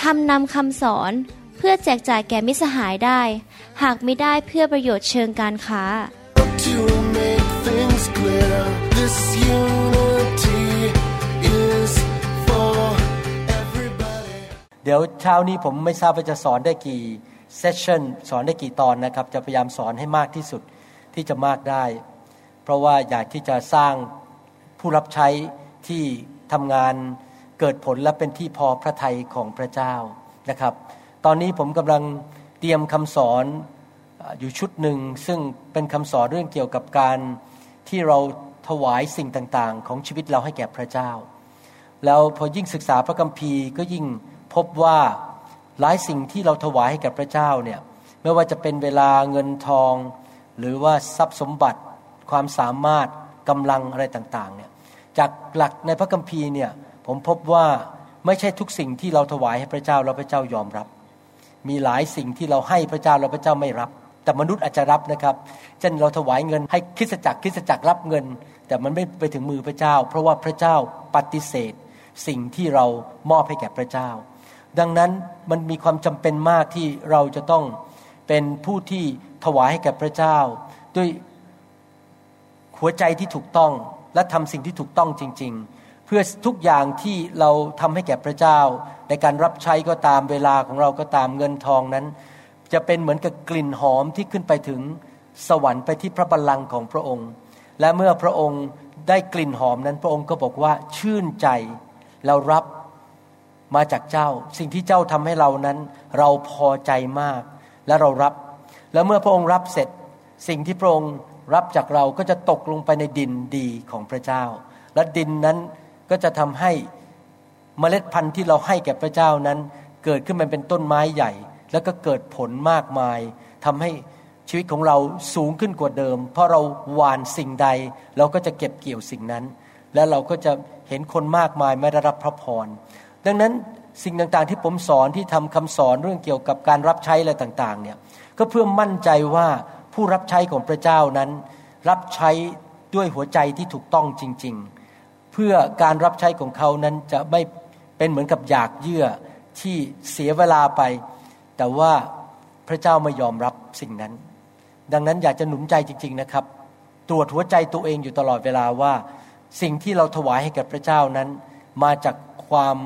ทำนำคำสอนเพื่อแจกจ่ายแก่มิสหายได้ หากไม่ได้เพื่อประโยชน์เชิงการค้า To make things clear, this unity is for everybody. เดี๋ยวเช้านี้ผมไม่ทราบว่าจะสอนได้กี่เซสชันสอนได้กี่ตอนนะครับ จะพยายามสอนให้มากที่สุดที่จะมากได้ เพราะว่าอยากที่จะสร้างผู้รับใช้ที่ทำงาน เกิดผลและเป็นที่พอพระทัยของพระเจ้านะครับ ตอนนี้ผมกำลังเตรียมคำสอนเอ่ออยู่ชุดหนึ่ง ซึ่งเป็นคำสอนเรื่องเกี่ยวกับการที่เราถวายสิ่งต่างๆ ของชีวิตเราให้แก่พระเจ้า แล้วพอยิ่งศึกษาพระคัมภีร์ก็ยิ่งพบว่าหลายสิ่งที่เราถวายให้กับพระเจ้าเนี่ยไม่ว่าจะเป็นเวลาเงินทอง หรือว่าทรัพย์สมบัติ ความสามารถกำลังอะไรต่างๆเนี่ยจากหลักในพระคัมภีร์เนี่ย ผมพบว่าไม่ใช่ทุกสิ่งที่เราถวายให้พระเจ้าแล้วพระเจ้ายอมรับ มีหลายสิ่งที่เราให้พระเจ้าแล้วพระเจ้าไม่รับ แต่มนุษย์อาจจะรับนะครับเช่นเราถวายเงินให้คริสจักรคริสจักรรับเงิน แต่มันไม่ไปถึงมือพระเจ้า เพราะว่าพระเจ้าปฏิเสธ สิ่งที่เรามอบให้แก่พระเจ้า ดังนั้นมันมีความจำเป็นมากที่เราจะต้องเป็นผู้ที่ถวายให้แก่พระเจ้า ด้วยหัวใจที่ถูกต้องและทำสิ่งที่ถูกต้องจริง ๆ เพื่อทุกอย่างที่เราทำให้แก่พระเจ้า ในการรับใช้ก็ตามเวลาของเราก็ตามเงินทองนั้น จะเป็นเหมือนกับกลิ่นหอมที่ขึ้นไปถึงสวรรค์ไปที่พระบัลลังก์ของพระองค์ และเมื่อพระองค์ได้กลิ่นหอมนั้น พระองค์ก็บอกว่าชื่นใจเรารับมาจากเจ้า สิ่งที่เจ้าทำให้เรานั้น เราพอใจมาก และเรารับ แล้วเมื่อพระองค์รับเสร็จ สิ่งที่พระองค์รับจากเราก็จะตกลงไปในดินดีของพระเจ้า และดินนั้น ก็จะทำให้เมล็ดพันธุ์ที่เราให้แก่พระเจ้านั้น เกิดขึ้นมาเป็นต้นไม้ใหญ่ แล้วก็เกิดผลมากมายทำให้ชีวิตของเราสูงขึ้นกว่าเดิม เพราะเราหว่านสิ่งใด เราก็จะเก็บเกี่ยวสิ่งนั้น และเราก็จะเห็นคนมากมายไม่ได้รับพระพรดังนั้นสิ่งต่างๆที่ผมสอนที่ทำคำสอนเรื่องเกี่ยวกับการรับใช้อะไรต่างๆเนี่ยก็เพื่อมั่นใจว่าผู้รับใช้ของพระเจ้านั้น รับใช้ด้วยหัวใจที่ถูกต้องจริง ๆ เพื่อการรับใช้ของเขานั้นจะไม่เป็นเหมือนกับอยากเยื่อที่เสียเวลาไป แต่ว่าพระเจ้าไม่ยอมรับสิ่งนั้น ดังนั้นอยากจะหนุนใจจริง ๆนะครับ ตรวจหัวใจตัวเองอยู่ตลอดเวลาว่า สิ่งที่เราถวายให้แก่พระเจ้านั้น มาจากความ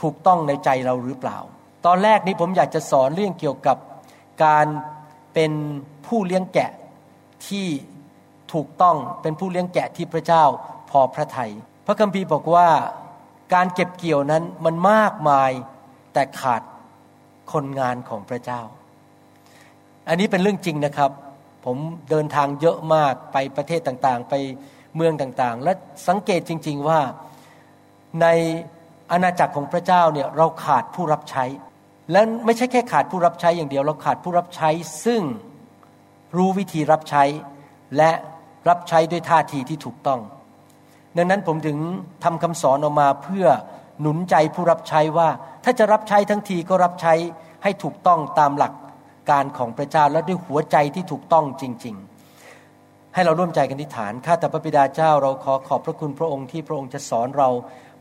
ถูกต้องในใจเราหรือเปล่า ตอนแรกนี้ผมอยากจะสอนเรื่องเกี่ยวกับการเป็นผู้เลี้ยงแกะที่ถูกต้องเป็นผู้เลี้ยงแกะที่พระเจ้าพอพระทยัย พระคัมภีร์บอกว่าการเก็บเกี่ยวนั้นมันมากมายแต่ขาดคนงานของพระเจ้า อันนี้เป็นเรื่องจริงนะครับ ผมเดินทางเยอะมากไปประเทศต่างๆ ไปเมืองต่างๆ และสังเกตจริง ๆว่าในอาณาจักรของพระเจ้าเนี่ยเราขาดผู้รับใช้ และไม่ใช่แค่ขาดผู้รับใช้อย่างเดียว เราขาดผู้รับใช้ซึ่งรู้วิธีรับใช้ และรับใช้ด้วยท่าทีที่ถูกต้อง ดังนั้นผมถึงทำคำสอนออกมาเพื่อหนุนใจผู้รับใช้ว่า ถ้าจะรับใช้ทั้งทีก็รับใช้ให้ถูกต้องตามหลักการของพระเจ้าและด้วยหัวใจที่ถูกต้องจริง ๆ ให้เราร่วมใจกันที่ฐานข้าแต่พระบิดาเจ้าเราขอขอบพระคุณพระองค์ที่พระองค์จะสอนเรา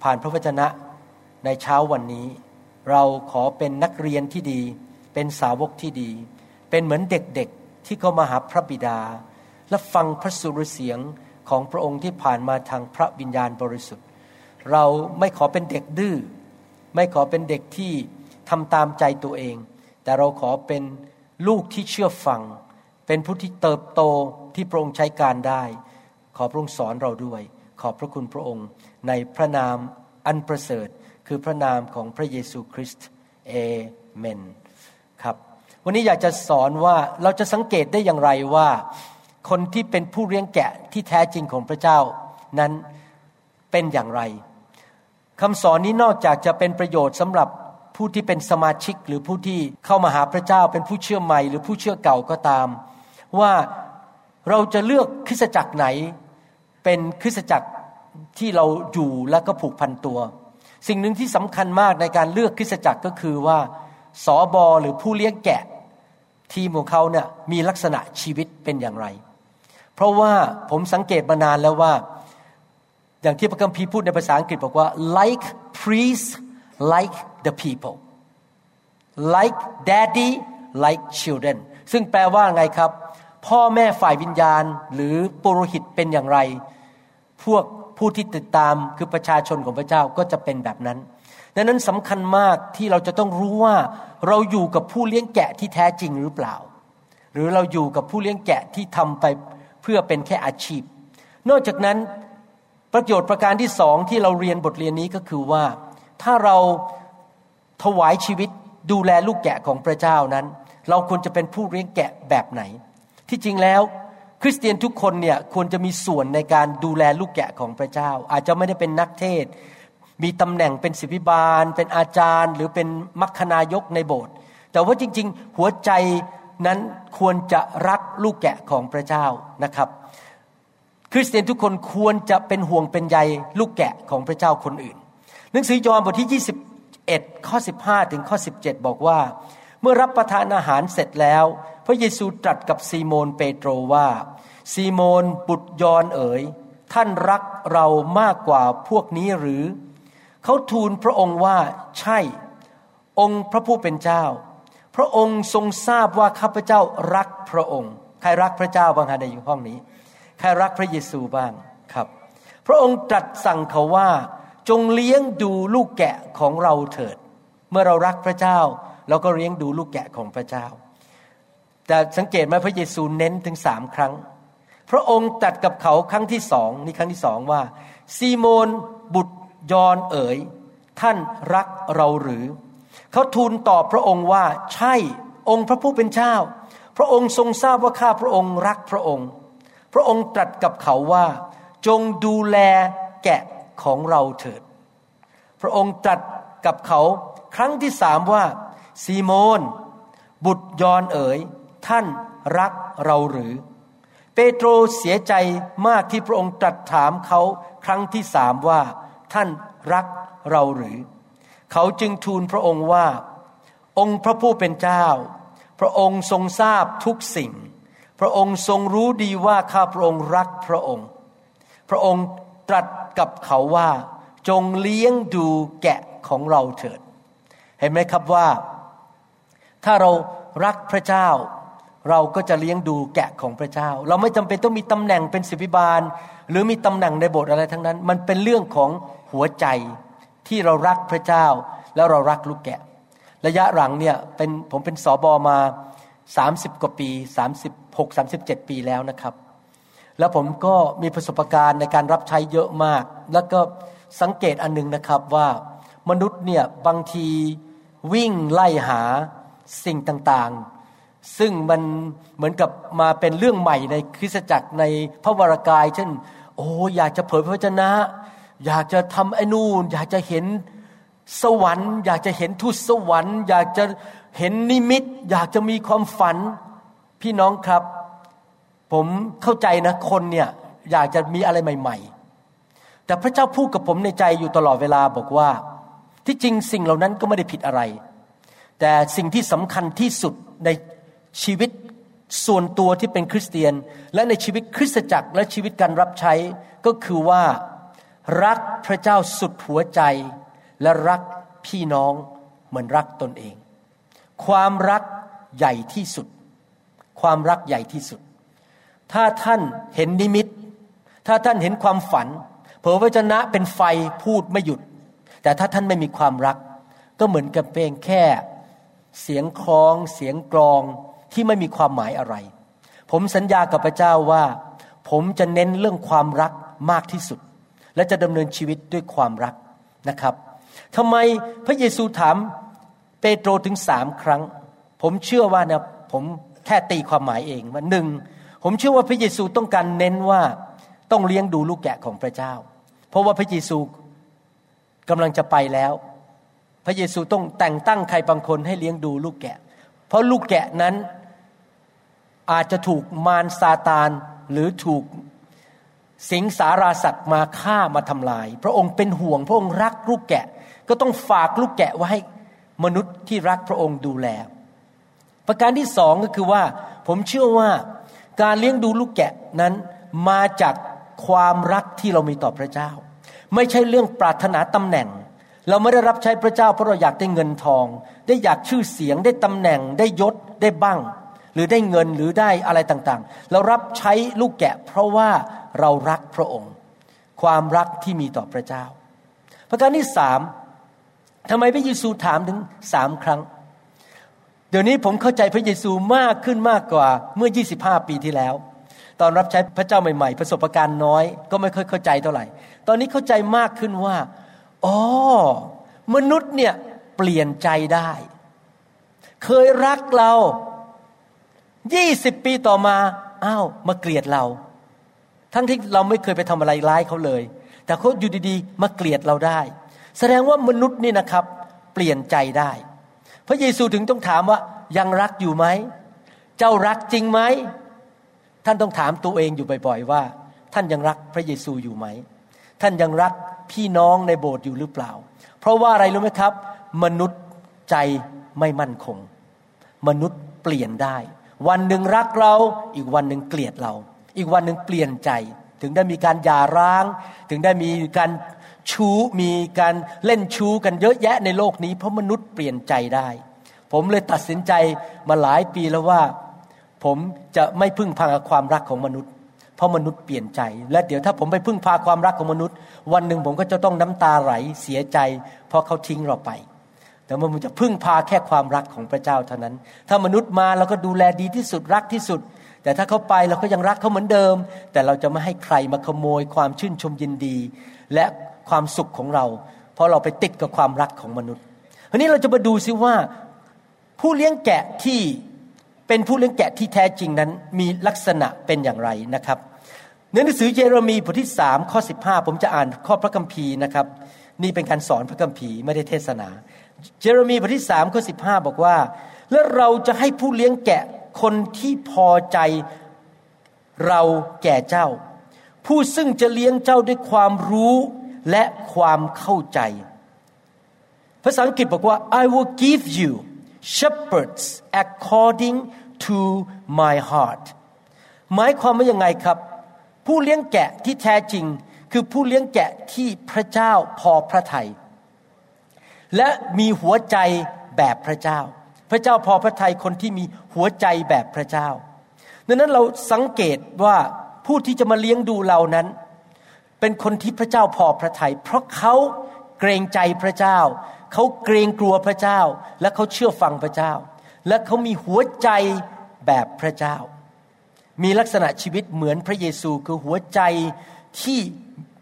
ผ่านพระวจนะในเช้าวันนี้ เราขอเป็นนักเรียนที่ดี เป็นสาวกที่ดี เป็นเหมือนเด็กๆที่เข้ามาหาพระบิดา และฟังพระสุรเสียง ของพระองค์ที่ผ่านมาทางพระวิญญาณบริสุทธิ์ เราไม่ขอเป็นเด็กดื้อไม่ขอเป็นเด็กที่ทำตามใจตัวเอง แต่เราขอเป็นลูกที่เชื่อฟัง เป็นผู้ที่เติบโตที่พระองค์ใช้การได้ ขอพระองค์สอนเราด้วย ขอบพระคุณพระองค์ในพระนามอันประเสริฐคือพระนามของพระเยซูคริสต์เอเมนครับ วันนี้อยากจะสอนว่าเราจะสังเกตได้อย่างไรว่า คนที่เป็นผู้เลี้ยงแกะที่แท้จริงของพระเจ้านั้นเป็นอย่างไรคำสอนนี้นอกจากจะเป็นประโยชน์สำหรับผู้ที่เป็นสมาชิกหรือผู้ที่เข้ามาหาพระเจ้าเป็นผู้เชื่อใหม่ หรือผู้เชื่อเก่าก็ตาม ว่าเราจะเลือกคริสจักรไหน เป็นคริสจักรที่เราอยู่แล้วก็ผูกพันตัว สิ่งหนึ่งที่สำคัญมากในการเลือกคริสจักรก็คือว่าสอบอหรือผู้เลี้ยงแกะ ทีมของเขาเนี่ยมีลักษณะชีวิตเป็นอย่างไร เพราะว่าผมสังเกตมานานแล้วว่า อย่างที่พระคัมภีร์พูดในภาษาอังกฤษบอกว่า like priests like the people like daddy like children ซึ่งแปลว่าไงครับ พ่อแม่ฝ่ายวิญญาณ หรือปุโรหิตเป็นอย่างไร พวกผู้ที่ติดตามคือประชาชนของพระเจ้าก็จะเป็นแบบนั้น ดังนั้นสำคัญมากที่เราจะต้องรู้ว่าเราอยู่กับผู้เลี้ยงแกะที่แท้จริงหรือเปล่า หรือเราอยู่กับผู้เลี้ยงแกะที่ทำไป เพื่อเป็นแค่อาชีพ นอกจากนั้นประโยชน์ประการที่สองที่เราเรียนบทเรียนนี้ก็คือว่า ถ้าเราถวายชีวิตดูแลลูกแกะของพระเจ้านั้น เราควรจะเป็นผู้เลี้ยงแกะแบบไหน ที่จริงแล้ว คริสเตียนทุกคนเนี่ยควรจะมีส่วนในการดูแลลูกแกะของพระเจ้า อาจจะไม่ได้เป็นนักเทศ มีตำแหน่งเป็นศิบิบาล เป็นอาจารย์ หรือเป็นมัคคณายกในโบสถ์แต่ว่าจริง ๆ หัวใจ นั้นควรจะรักลูกแกะของพระเจ้านะครับ คริสเตียนทุกคนควรจะเป็นห่วงเป็นใยลูกแกะของพระเจ้าคนอื่น หนังสือยอห์นบทที่ 21 ข้อ 15 ถึงข้อ 17 บอกว่า เมื่อรับประทานอาหารเสร็จแล้ว พระเยซูตรัสกับซีโมนเปโตรว่า ซีโมนบุตรยอนเอ๋ยท่านรักเรามากกว่าพวกนี้หรือ เขาทูลพระองค์ว่าใช่ องค์พระผู้เป็นเจ้า พระองค์ทรงทราบว่าข้าพเจ้ารักพระองค์ ใครรักพระเจ้าบ้างฮะในห้องนี้ ใครรักพระเยซูบ้างครับ พระองค์ตรัสสั่งเขาว่าจงเลี้ยงดูลูกแกะของเราเถิด เมื่อเรารักพระเจ้า เราก็เลี้ยงดูลูกแกะของพระเจ้า แต่สังเกตไหมพระเยซูเน้นถึงสามครั้ง พระองค์ตรัสกับเขาครั้งที่สองนี่ครั้งที่สองว่า ซีโมนบุตรยอนเอ๋ยท่านรักเราหรือ เขาทูลตอบพระองค์ว่าใช่องค์พระผู้เป็นเจ้า พระองค์ทรงทราบว่าข้าพระองค์รักพระองค์ พระองค์ตรัสกับเขาว่า จงดูแลแกะของเราเถิด พระองค์ตรัสกับเขาครั้งที่สามว่าซีโมน บุตรยอนเอ๋ย ท่านรักเราหรือ เปโตรเสียใจมากที่พระองค์ตรัสถามเขาครั้งที่สามว่า ท่านรักเราหรือ เขาจึงทูลพระองค์ว่า องค์พระผู้เป็นเจ้า พระองค์ทรงทราบทุกสิ่ง พระองค์ทรงรู้ดีว่าข้าพระองค์รักพระองค์ พระองค์ตรัสกับเขาว่า จงเลี้ยงดูแกะของเราเถิด เห็นไหมครับว่า ถ้าเรารักพระเจ้า เราก็จะเลี้ยงดูแกะของพระเจ้า เราไม่จำเป็นต้องมีตำแหน่งเป็นศิบิบาล หรือมีตำแหน่งในโบสถ์อะไรทั้งนั้น มันเป็นเรื่องของหัวใจ ที่เรารักพระเจ้า แล้วเรารักลูกแกะ ระยะหลังเนี่ยเป็นผมเป็นสอบอมา 30 กว่าปี 36 37 ปีแล้วนะครับ แล้วผมก็มีประสบการณ์ในการรับใช้เยอะมาก แล้วก็สังเกตอันหนึงนะครับว่ามนุษย์เนี่ยบางทีวิ่งไล่หาสิ่งต่างๆ ซึ่งมันเหมือนกับมาเป็นเรื่องใหม่ในคริสตจักรในพระวรากาย เช่น โอ้อยากจะเผยพระวจนะ อยากจะทำไอ้นู่น อยากจะเห็นสวรรค์ อยากจะเห็นทูตสวรรค์ อยากจะเห็นนิมิต อยากจะมีความฝัน พี่น้องครับ ผมเข้าใจนะคนเนี่ยอยากจะมีอะไรใหม่ ๆ แต่พระเจ้าพูดกับผมในใจอยู่ตลอดเวลาบอกว่า ที่จริงสิ่งเหล่านั้นก็ไม่ได้ผิดอะไร แต่สิ่งที่สำคัญที่สุดในชีวิตส่วนตัวที่เป็นคริสเตียน และในชีวิตคริสตจักรและชีวิตการรับใช้ก็คือว่า รักพระเจ้าสุดหัวใจ และรักพี่น้องเหมือนรักตนเอง ความรักใหญ่ที่สุด ความรักใหญ่ที่สุด ถ้าท่านเห็นนิมิต ถ้าท่านเห็นความฝัน เผยพระชนะเป็นไฟพูดไม่หยุด แต่ถ้าท่านไม่มีความรัก ก็เหมือนกับเพียงแค่ เสียงคล้องเสียงกลองที่ไม่มีความหมายอะไร ผมสัญญากับพระเจ้าว่า ผมจะเน้นเรื่องความรักมากที่สุด และจะดำเนินชีวิตด้วยความรักนะครับทำไมพระเยซูถามเปโตรถึงสามครั้ง ผมเชื่อว่านะผมแค่ตีความหมายเองว่าหนึ่งผมเชื่อว่าพระเยซูต้องการเน้นว่าต้องเลี้ยงดูลูกแกะของพระเจ้า เพราะว่าพระเยซูกำลังจะไปแล้ว พระเยซูต้องแต่งตั้งใครบางคนให้เลี้ยงดูลูกแกะ เพราะลูกแกะนั้นอาจจะถูกมารซาตานหรือถูก สิงสาราสัตว์มาฆ่ามาทำลาย พระองค์เป็นห่วงพระองค์รักลูกแกะ ก็ต้องฝากลูกแกะไว้ให้มนุษย์ที่รักพระองค์ดูแล ประการที่สองก็คือว่าผมเชื่อว่าการเลี้ยงดูลูกแกะนั้นมาจากความรักที่เรามีต่อพระเจ้า ไม่ใช่เรื่องปรารถนาตำแหน่ง เราไม่ได้รับใช้พระเจ้าเพราะเราอยากได้เงินทอง ได้อยากชื่อเสียงได้ตำแหน่ง ได้ยศได้บ้าง หรือได้เงินหรือได้อะไรต่างๆ เรารับใช้ลูกแกะ เพราะว่าเรารักพระองค์ ความรักที่มีต่อพระเจ้า ประการที่สามทำไมพระเยซูถามถึงสามครั้ง เดี๋ยวนี้ผมเข้าใจพระเยซูมากขึ้นมากกว่าเมื่อ 25 ปีที่แล้ว ตอนรับใช้พระเจ้าใหม่ๆ ประสบการณ์น้อย ก็ไม่ค่อยเข้าใจเท่าไหร่ ตอนนี้เข้าใจมากขึ้นว่าอ๋อมนุษย์เนี่ยเปลี่ยนใจได้ เคยรักเรา 20ปีต่อมาอ้าวมาเกลียดเรา ทั้งที่เราไม่เคยไปทำอะไรร้ายเขาเลย แต่เขาอยู่ดีๆ มาเกลียดเราได้ แสดงว่ามนุษย์นี่นะครับ เปลี่ยนใจได้ พระเยซูถึงต้องถามว่ายังรักอยู่ไหม เจ้ารักจริงไหม ท่านต้องถามตัวเองอยู่บ่อยๆว่า ท่านยังรักพระเยซูอยู่ไหม ท่านยังรักพี่น้องในโบสถ์อยู่หรือเปล่า เพราะว่าอะไรรู้ไหมครับ มนุษย์ใจไม่มั่นคง มนุษย์เปลี่ยนได้ วันหนึ่งรักเรา อีกวันหนึ่งเกลียดเรา อีกวันหนึ่งเปลี่ยนใจ ถึงได้มีการหย่าร้าง ถึงได้มีการชู้มีการเล่นชู้กันเยอะแยะในโลกนี้ เพราะมนุษย์เปลี่ยนใจได้ ผมเลยตัดสินใจมาหลายปีแล้วว่า ผมจะไม่พึ่งพาความรักของมนุษย์ เพราะมนุษย์เปลี่ยนใจ และเดี๋ยวถ้าผมไปพึ่งพาความรักของมนุษย์ วันหนึ่งผมก็จะต้องน้ำตาไหลเสียใจ เพราะเขาทิ้งเราไป แต่มันจะพึ่งพาแค่ความรักของพระเจ้าเท่านั้น ถ้ามนุษย์มาเราก็ดูแลดีที่สุดรักที่สุด แต่ถ้าเขาไปเราก็ยังรักเขาเหมือนเดิม แต่เราจะไม่ให้ใครมาขโมยความชื่นชมยินดี และความสุขของเรา เพราะเราไปติดกับความรักของมนุษย์ทีนี้เราจะมาดูซิว่าผู้เลี้ยงแกะที่เป็นผู้เลี้ยงแกะที่แท้จริงนั้นมีลักษณะเป็นอย่างไรนะครับในหนังสือเยเรมีบทที่สามข้อสิบห้าผมจะอ่านข้อพระคัมภีร์นะครับ นี่เป็นการสอนพระคัมภีร์ไม่ได้เทศนา เยเรมีบทที่สามข้อสิบห้าบอกว่า และเราจะให้ผู้เลี้ยงแกะคนที่พอใจเราแก่เจ้า ผู้ซึ่งจะเลี้ยงเจ้าด้วยความรู้และความเข้าใจ ภาษาอังกฤษบอกว่า I will give you shepherds according to my heart หมายความว่ายังไงครับ ผู้เลี้ยงแกะที่แท้จริง คือผู้เลี้ยงแกะที่พระเจ้าพอพระทยัย และมีหัวใจแบบพระเจ้า พระเจ้าพอพระทัยคนที่มีหัวใจแบบพระเจ้า ดังนั้นเราสังเกตว่าผู้ที่จะมาเลี้ยงดูเรานั้น เป็นคนที่พระเจ้าพอพระทยัยเพราะเขาเกรงใจพระเจ้า เขาเกรงกลัวพระเจ้า และเขาเชื่อฟังพระเจ้า และเขามีหัวใจแบบพระเจ้า มีลักษณะชีวิตเหมือนพระเยซูคือหัวใจที่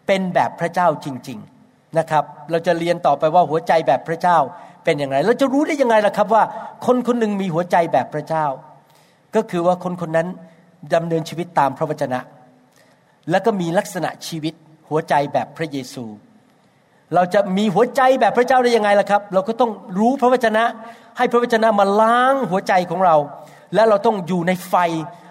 เป็นแบบพระเจ้าจริงๆ นะครับ เราจะเรียนต่อไปว่าหัวใจแบบพระเจ้าเป็นอย่างไร เราจะรู้ได้ยังไงล่ะครับว่า คนคนหนึ่งมีหัวใจแบบพระเจ้า ก็คือว่าคนคนนั้นดำเนินชีวิตตามพระวจนะ แล้วก็มีลักษณะชีวิตหัวใจแบบพระเยซู เราจะมีหัวใจแบบพระเจ้าได้ยังไงล่ะครับ เราก็ต้องรู้พระวจนะ ให้พระวจนะมาล้างหัวใจของเรา และเราต้องอยู่ในไฟ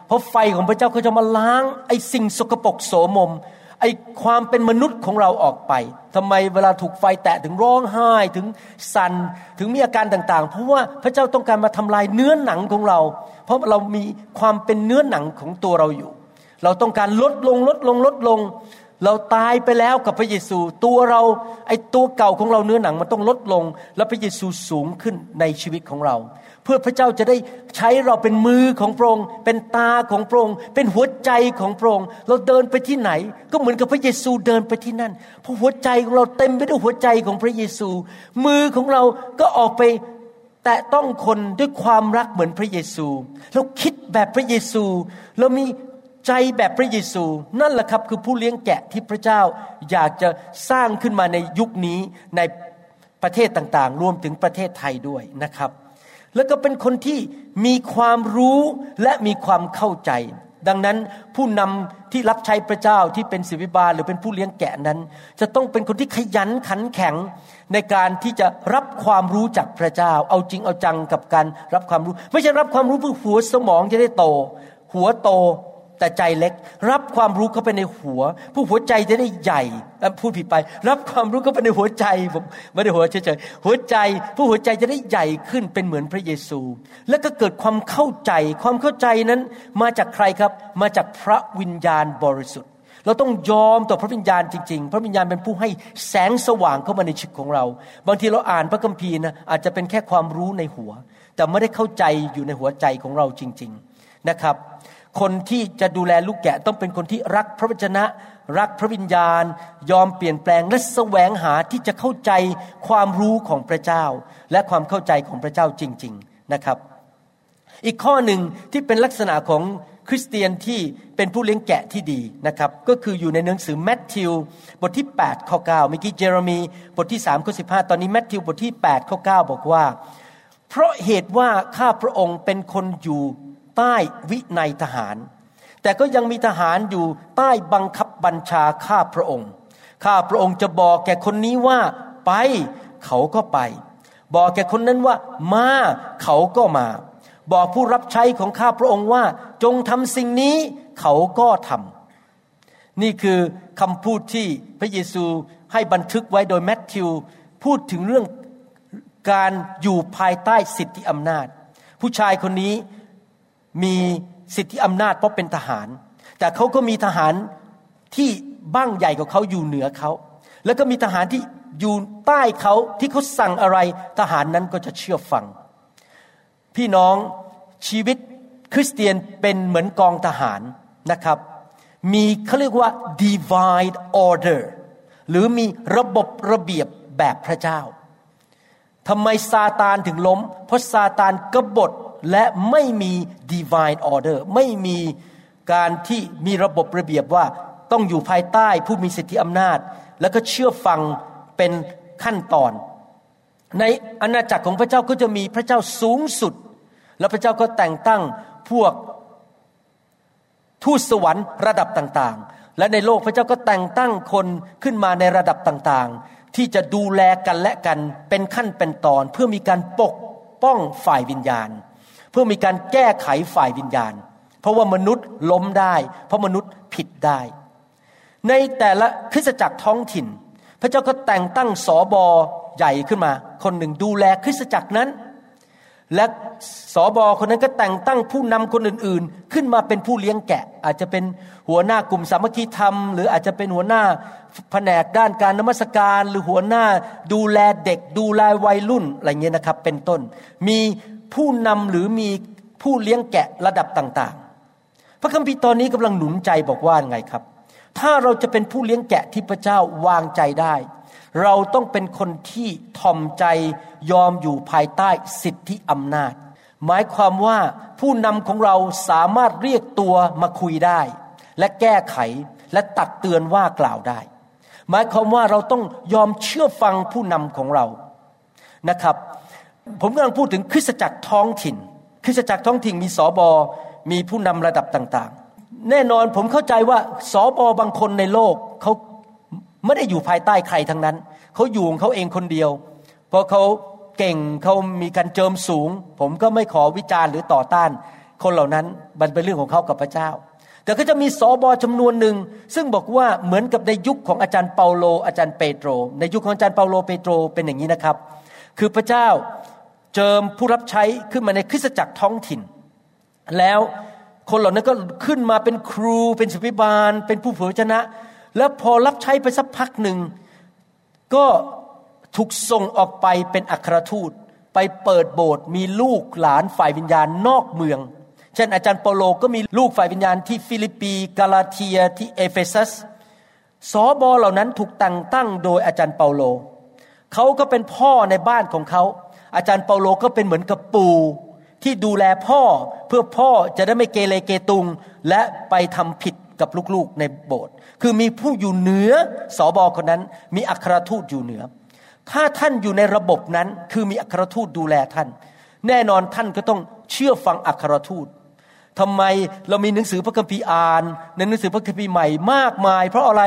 เพราะไฟของพระเจ้าก็จะมาล้างไอ้สิ่งสกปรกโสมม ไอ้ความเป็นมนุษย์ของเราออกไปทำไมเวลาถูกไฟแตะถึงร้องไห้ถึงสัน่นถึงมีอาการต่างๆ เพราะว่าพระเจ้าต้องการมาทำลายเนื้อหนังของเรา เพราะเรามีความเป็นเนื้อหนังของตัวเราอยู่ เราต้องการลดลงลดลงลดลง เราตายไปแล้วกับพระเยซู ตัวเราไอ้ตัวเก่าของเราเนื้อหนังมันต้องลดลง แล้วพระเยซูสูงขึ้นในชีวิตของเรา เพื่อพระเจ้าจะได้ใช้เราเป็นมือของพระองค์เป็นตาของพระองค์เป็นหัวใจของพระองค์เราเดินไปที่ไหน ก็เหมือนกับพระเยซูเดินไปที่นั่นเพราะหัวใจของเราเต็มไปด้วยหัวใจของพระเยซู มือของเราก็ออกไปแตะต้องคนด้วยความรักเหมือนพระเยซู เราคิดแบบพระเยซู เรามีใจแบบพระเยซู นั่นแหละครับคือผู้เลี้ยงแกะที่พระเจ้าอยากจะสร้างขึ้นมาในยุคนี้ในประเทศต่างๆ รวมถึงประเทศไทยด้วยนะครับ แล้วก็เป็นคนที่มีความรู้และมีความเข้าใจ ดังนั้นผู้นำที่รับใช้พระเจ้าที่เป็นศิวิบาลหรือเป็นผู้เลี้ยงแกะนั้น จะต้องเป็นคนที่ขยันขันแข็งในการที่จะรับความรู้จากพระเจ้า เอาจริงเอาจังกับการรับความรู้ ไม่ใช่รับความรู้เพื่อหัวสมองจะได้โต หัวโต แต่ใจเล็ก รับความรู้เข้าไปในหัว ผู้หัวใจจะได้ใหญ่พูดผิดไป รับความรู้เข้าไปในหัวใจผมไม่ได้หัวเฉยๆหัวใจ ผู้หัวใจจะได้ใหญ่ขึ้นเป็นเหมือนพระเยซู แล้วก็เกิดความเข้าใจความเข้าใจนั้นมาจากใครครับ มาจากพระวิญญาณบริสุทธิ์ เราต้องยอมต่อพระวิญญาณจริง ๆ พระวิญญาณเป็นผู้ให้แสงสว่างเข้ามาในชีวิตของเรา บางทีเราอ่านพระคัมภีร์นะอาจจะเป็นแค่ความรู้ในหัว แต่ไม่ได้เข้าใจอยู่ในหัวใจของเราจริง ๆนะครับ คนที่จะดูแลลูกแกะต้องเป็นคนที่รักพระวจนะ รักพระวิญญาณ ยอมเปลี่ยนแปลงและแสวงหาที่จะเข้าใจความรู้ของพระเจ้า และความเข้าใจของพระเจ้าจริง ๆนะครับ อีกข้อหนึ่งที่เป็นลักษณะของคริสเตียนที่เป็นผู้เลี้ยงแกะที่ดีนะครับก็คืออยู่ในหนังสือแมทธิวบทที่8ข้อ9เมื่อกี้เจเรมีบทที่3ข้อ15 ตอนนี้แมทธิวบทที่8ข้อ9บอกว่า เพราะเหตุว่าข้าพระองค์เป็นคนอยู่ ใต้วินัยทหาร แต่ก็ยังมีทหารอยู่ใต้บังคับบัญชาข้าพระองค์ ข้าพระองค์จะบอกแก่คนนี้ว่าไปเขาก็ไป บอกแก่คนนั้นว่ามาเขาก็มา บอกผู้รับใช้ของข้าพระองค์ว่า จงทำสิ่งนี้เขาก็ทำนี่คือคำพูดที่พระเยซูให้บันทึกไว้โดยแมทธิวพูดถึงเรื่องการอยู่ภายใต้สิทธิอำนาจ ผู้ชายคนนี้ มีสิทธิอำนาจเพราะเป็นทหาร แต่เขาก็มีทหารที่บ้างใหญ่กว่าเขาอยู่เหนือเขา แล้วก็มีทหารที่อยู่ใต้เขาที่เขาสั่งอะไร ทหารนั้นก็จะเชื่อฟัง พี่น้องชีวิตคริสเตียนเป็นเหมือนกองทหารนะครับ มีเขาเรียกว่า divine order หรือมีระบบระเบียบแบบพระเจ้าทำไมซาตานถึงล้ม เพราะซาตานกบฏ และไม่มี divine order ไม่มีการที่มีระบบระเบียบว่าต้องอยู่ภายใต้ผู้มีสิทธิอำนาจ แล้วก็เชื่อฟังเป็นขั้นตอน ในอาณาจักรของพระเจ้าก็จะมีพระเจ้าสูงสุด แล้วพระเจ้าก็แต่งตั้งพวกทูตสวรรค์ระดับต่างๆ และในโลกพระเจ้าก็แต่งตั้งคนขึ้นมาในระดับต่างๆ ที่จะดูแลกันและกันเป็นขั้นเป็นตอน เพื่อมีการปกป้องฝ่ายวิญญาณ เพื่อมีการแก้ไขฝ่ายวิญญาณ เพราะว่ามนุษย์ล้มได้ เพราะมนุษย์ผิดได้ ในแต่ละคริสตจักรท้องถิ่น พระเจ้าก็แต่งตั้งสอบอใหญ่ขึ้นมา คนหนึ่งดูแลคริสตจักรนั้น และสอบอคนนั้นก็แต่งตั้งผู้นำคนอื่นๆ ขึ้นมาเป็นผู้เลี้ยงแกะ อาจจะเป็นหัวหน้ากลุ่มสามัคคีธรรม หรืออาจจะเป็นหัวหน้าแผนกด้านการนมัสการ หรือหัวหน้าดูแลเด็กดูแลวัยรุ่นอะไรเงี้ยนะครับ เป็นต้นมี ผู้นำหรือมีผู้เลี้ยงแกะระดับต่างๆ พระคัมภีร์ตอนนี้กำลังหนุนใจบอกว่าไงครับ ถ้าเราจะเป็นผู้เลี้ยงแกะที่พระเจ้าวางใจได้ เราต้องเป็นคนที่ทอมใจยอมอยู่ภายใต้สิทธิอำนาจ หมายความว่าผู้นำของเราสามารถเรียกตัวมาคุยได้ และแก้ไขและตักเตือนว่ากล่าวได้ หมายความว่าเราต้องยอมเชื่อฟังผู้นำของเรานะครับ ผมกำลังพูดถึงคริสตจักรท้องถิ่น คริสตจักรท้องถิ่นมีสอบอมีผู้นำระดับต่างๆ แน่นอนผมเข้าใจว่าสอบอบางคนในโลกเขาไม่ได้อยู่ภายใต้ใครทั้งนั้น เขาอยู่ของเขาเองคนเดียว เพราะเขาเก่งเขามีการเจิมสูง ผมก็ไม่ขอวิจารณ์หรือต่อต้าน คนเหล่านั้นมันเป็นเรื่องของเขากับพระเจ้า แต่ก็จะมีสอบอจำนวนหนึ่ง ซึ่งบอกว่าเหมือนกับในยุคของอาจารย์เปาโลอาจารย์เปโตร ในยุคของอาจารย์เปาโลเปโตรเป็นอย่างนี้นะครับ คือพระเจ้า เจิมผู้รับใช้ขึ้นมาในคริสตจักรท้องถิ่น แล้วคนเหล่านั้นก็ขึ้นมาเป็นครูเป็นศิษยาภิบาล เป็นผู้เผยพระวจนะ แล้วพอรับใช้ไปสักพักหนึ่ง ก็ถูกส่งออกไปเป็นอัครทูต ไปเปิดโบสถ์มีลูกหลานฝ่ายวิญญาณนอกเมือง เช่นอาจารย์เปาโลก็มีลูกฝ่ายวิญญาณที่ฟิลิปปี กาลาเทียที่เอเฟซัสสอบอเหล่านั้นถูกแต่งตั้งโดยอาจารย์เปาโล เขาก็เป็นพ่อในบ้านของเขา อาจารย์เปาโลก็เป็นเหมือนกับปู่ที่ดูแลพ่อเพื่อพ่อจะได้ไม่เกเรเกตุง และไปทำผิดกับลูกๆในโบสถ์คือมีผู้อยู่เหนือสอบอคนนั้น มีอัครทูตอยู่เหนือ ถ้าท่านอยู่ในระบบนั้น คือมีอัครทูตดูแลท่าน แน่นอนท่านก็ต้องเชื่อฟังอัครทูตทำไมเรามีหนังสือพระคัมภีร์อ่านในหนังสือพระคัมภีร์ใหม่มากมาย เพราะอะไร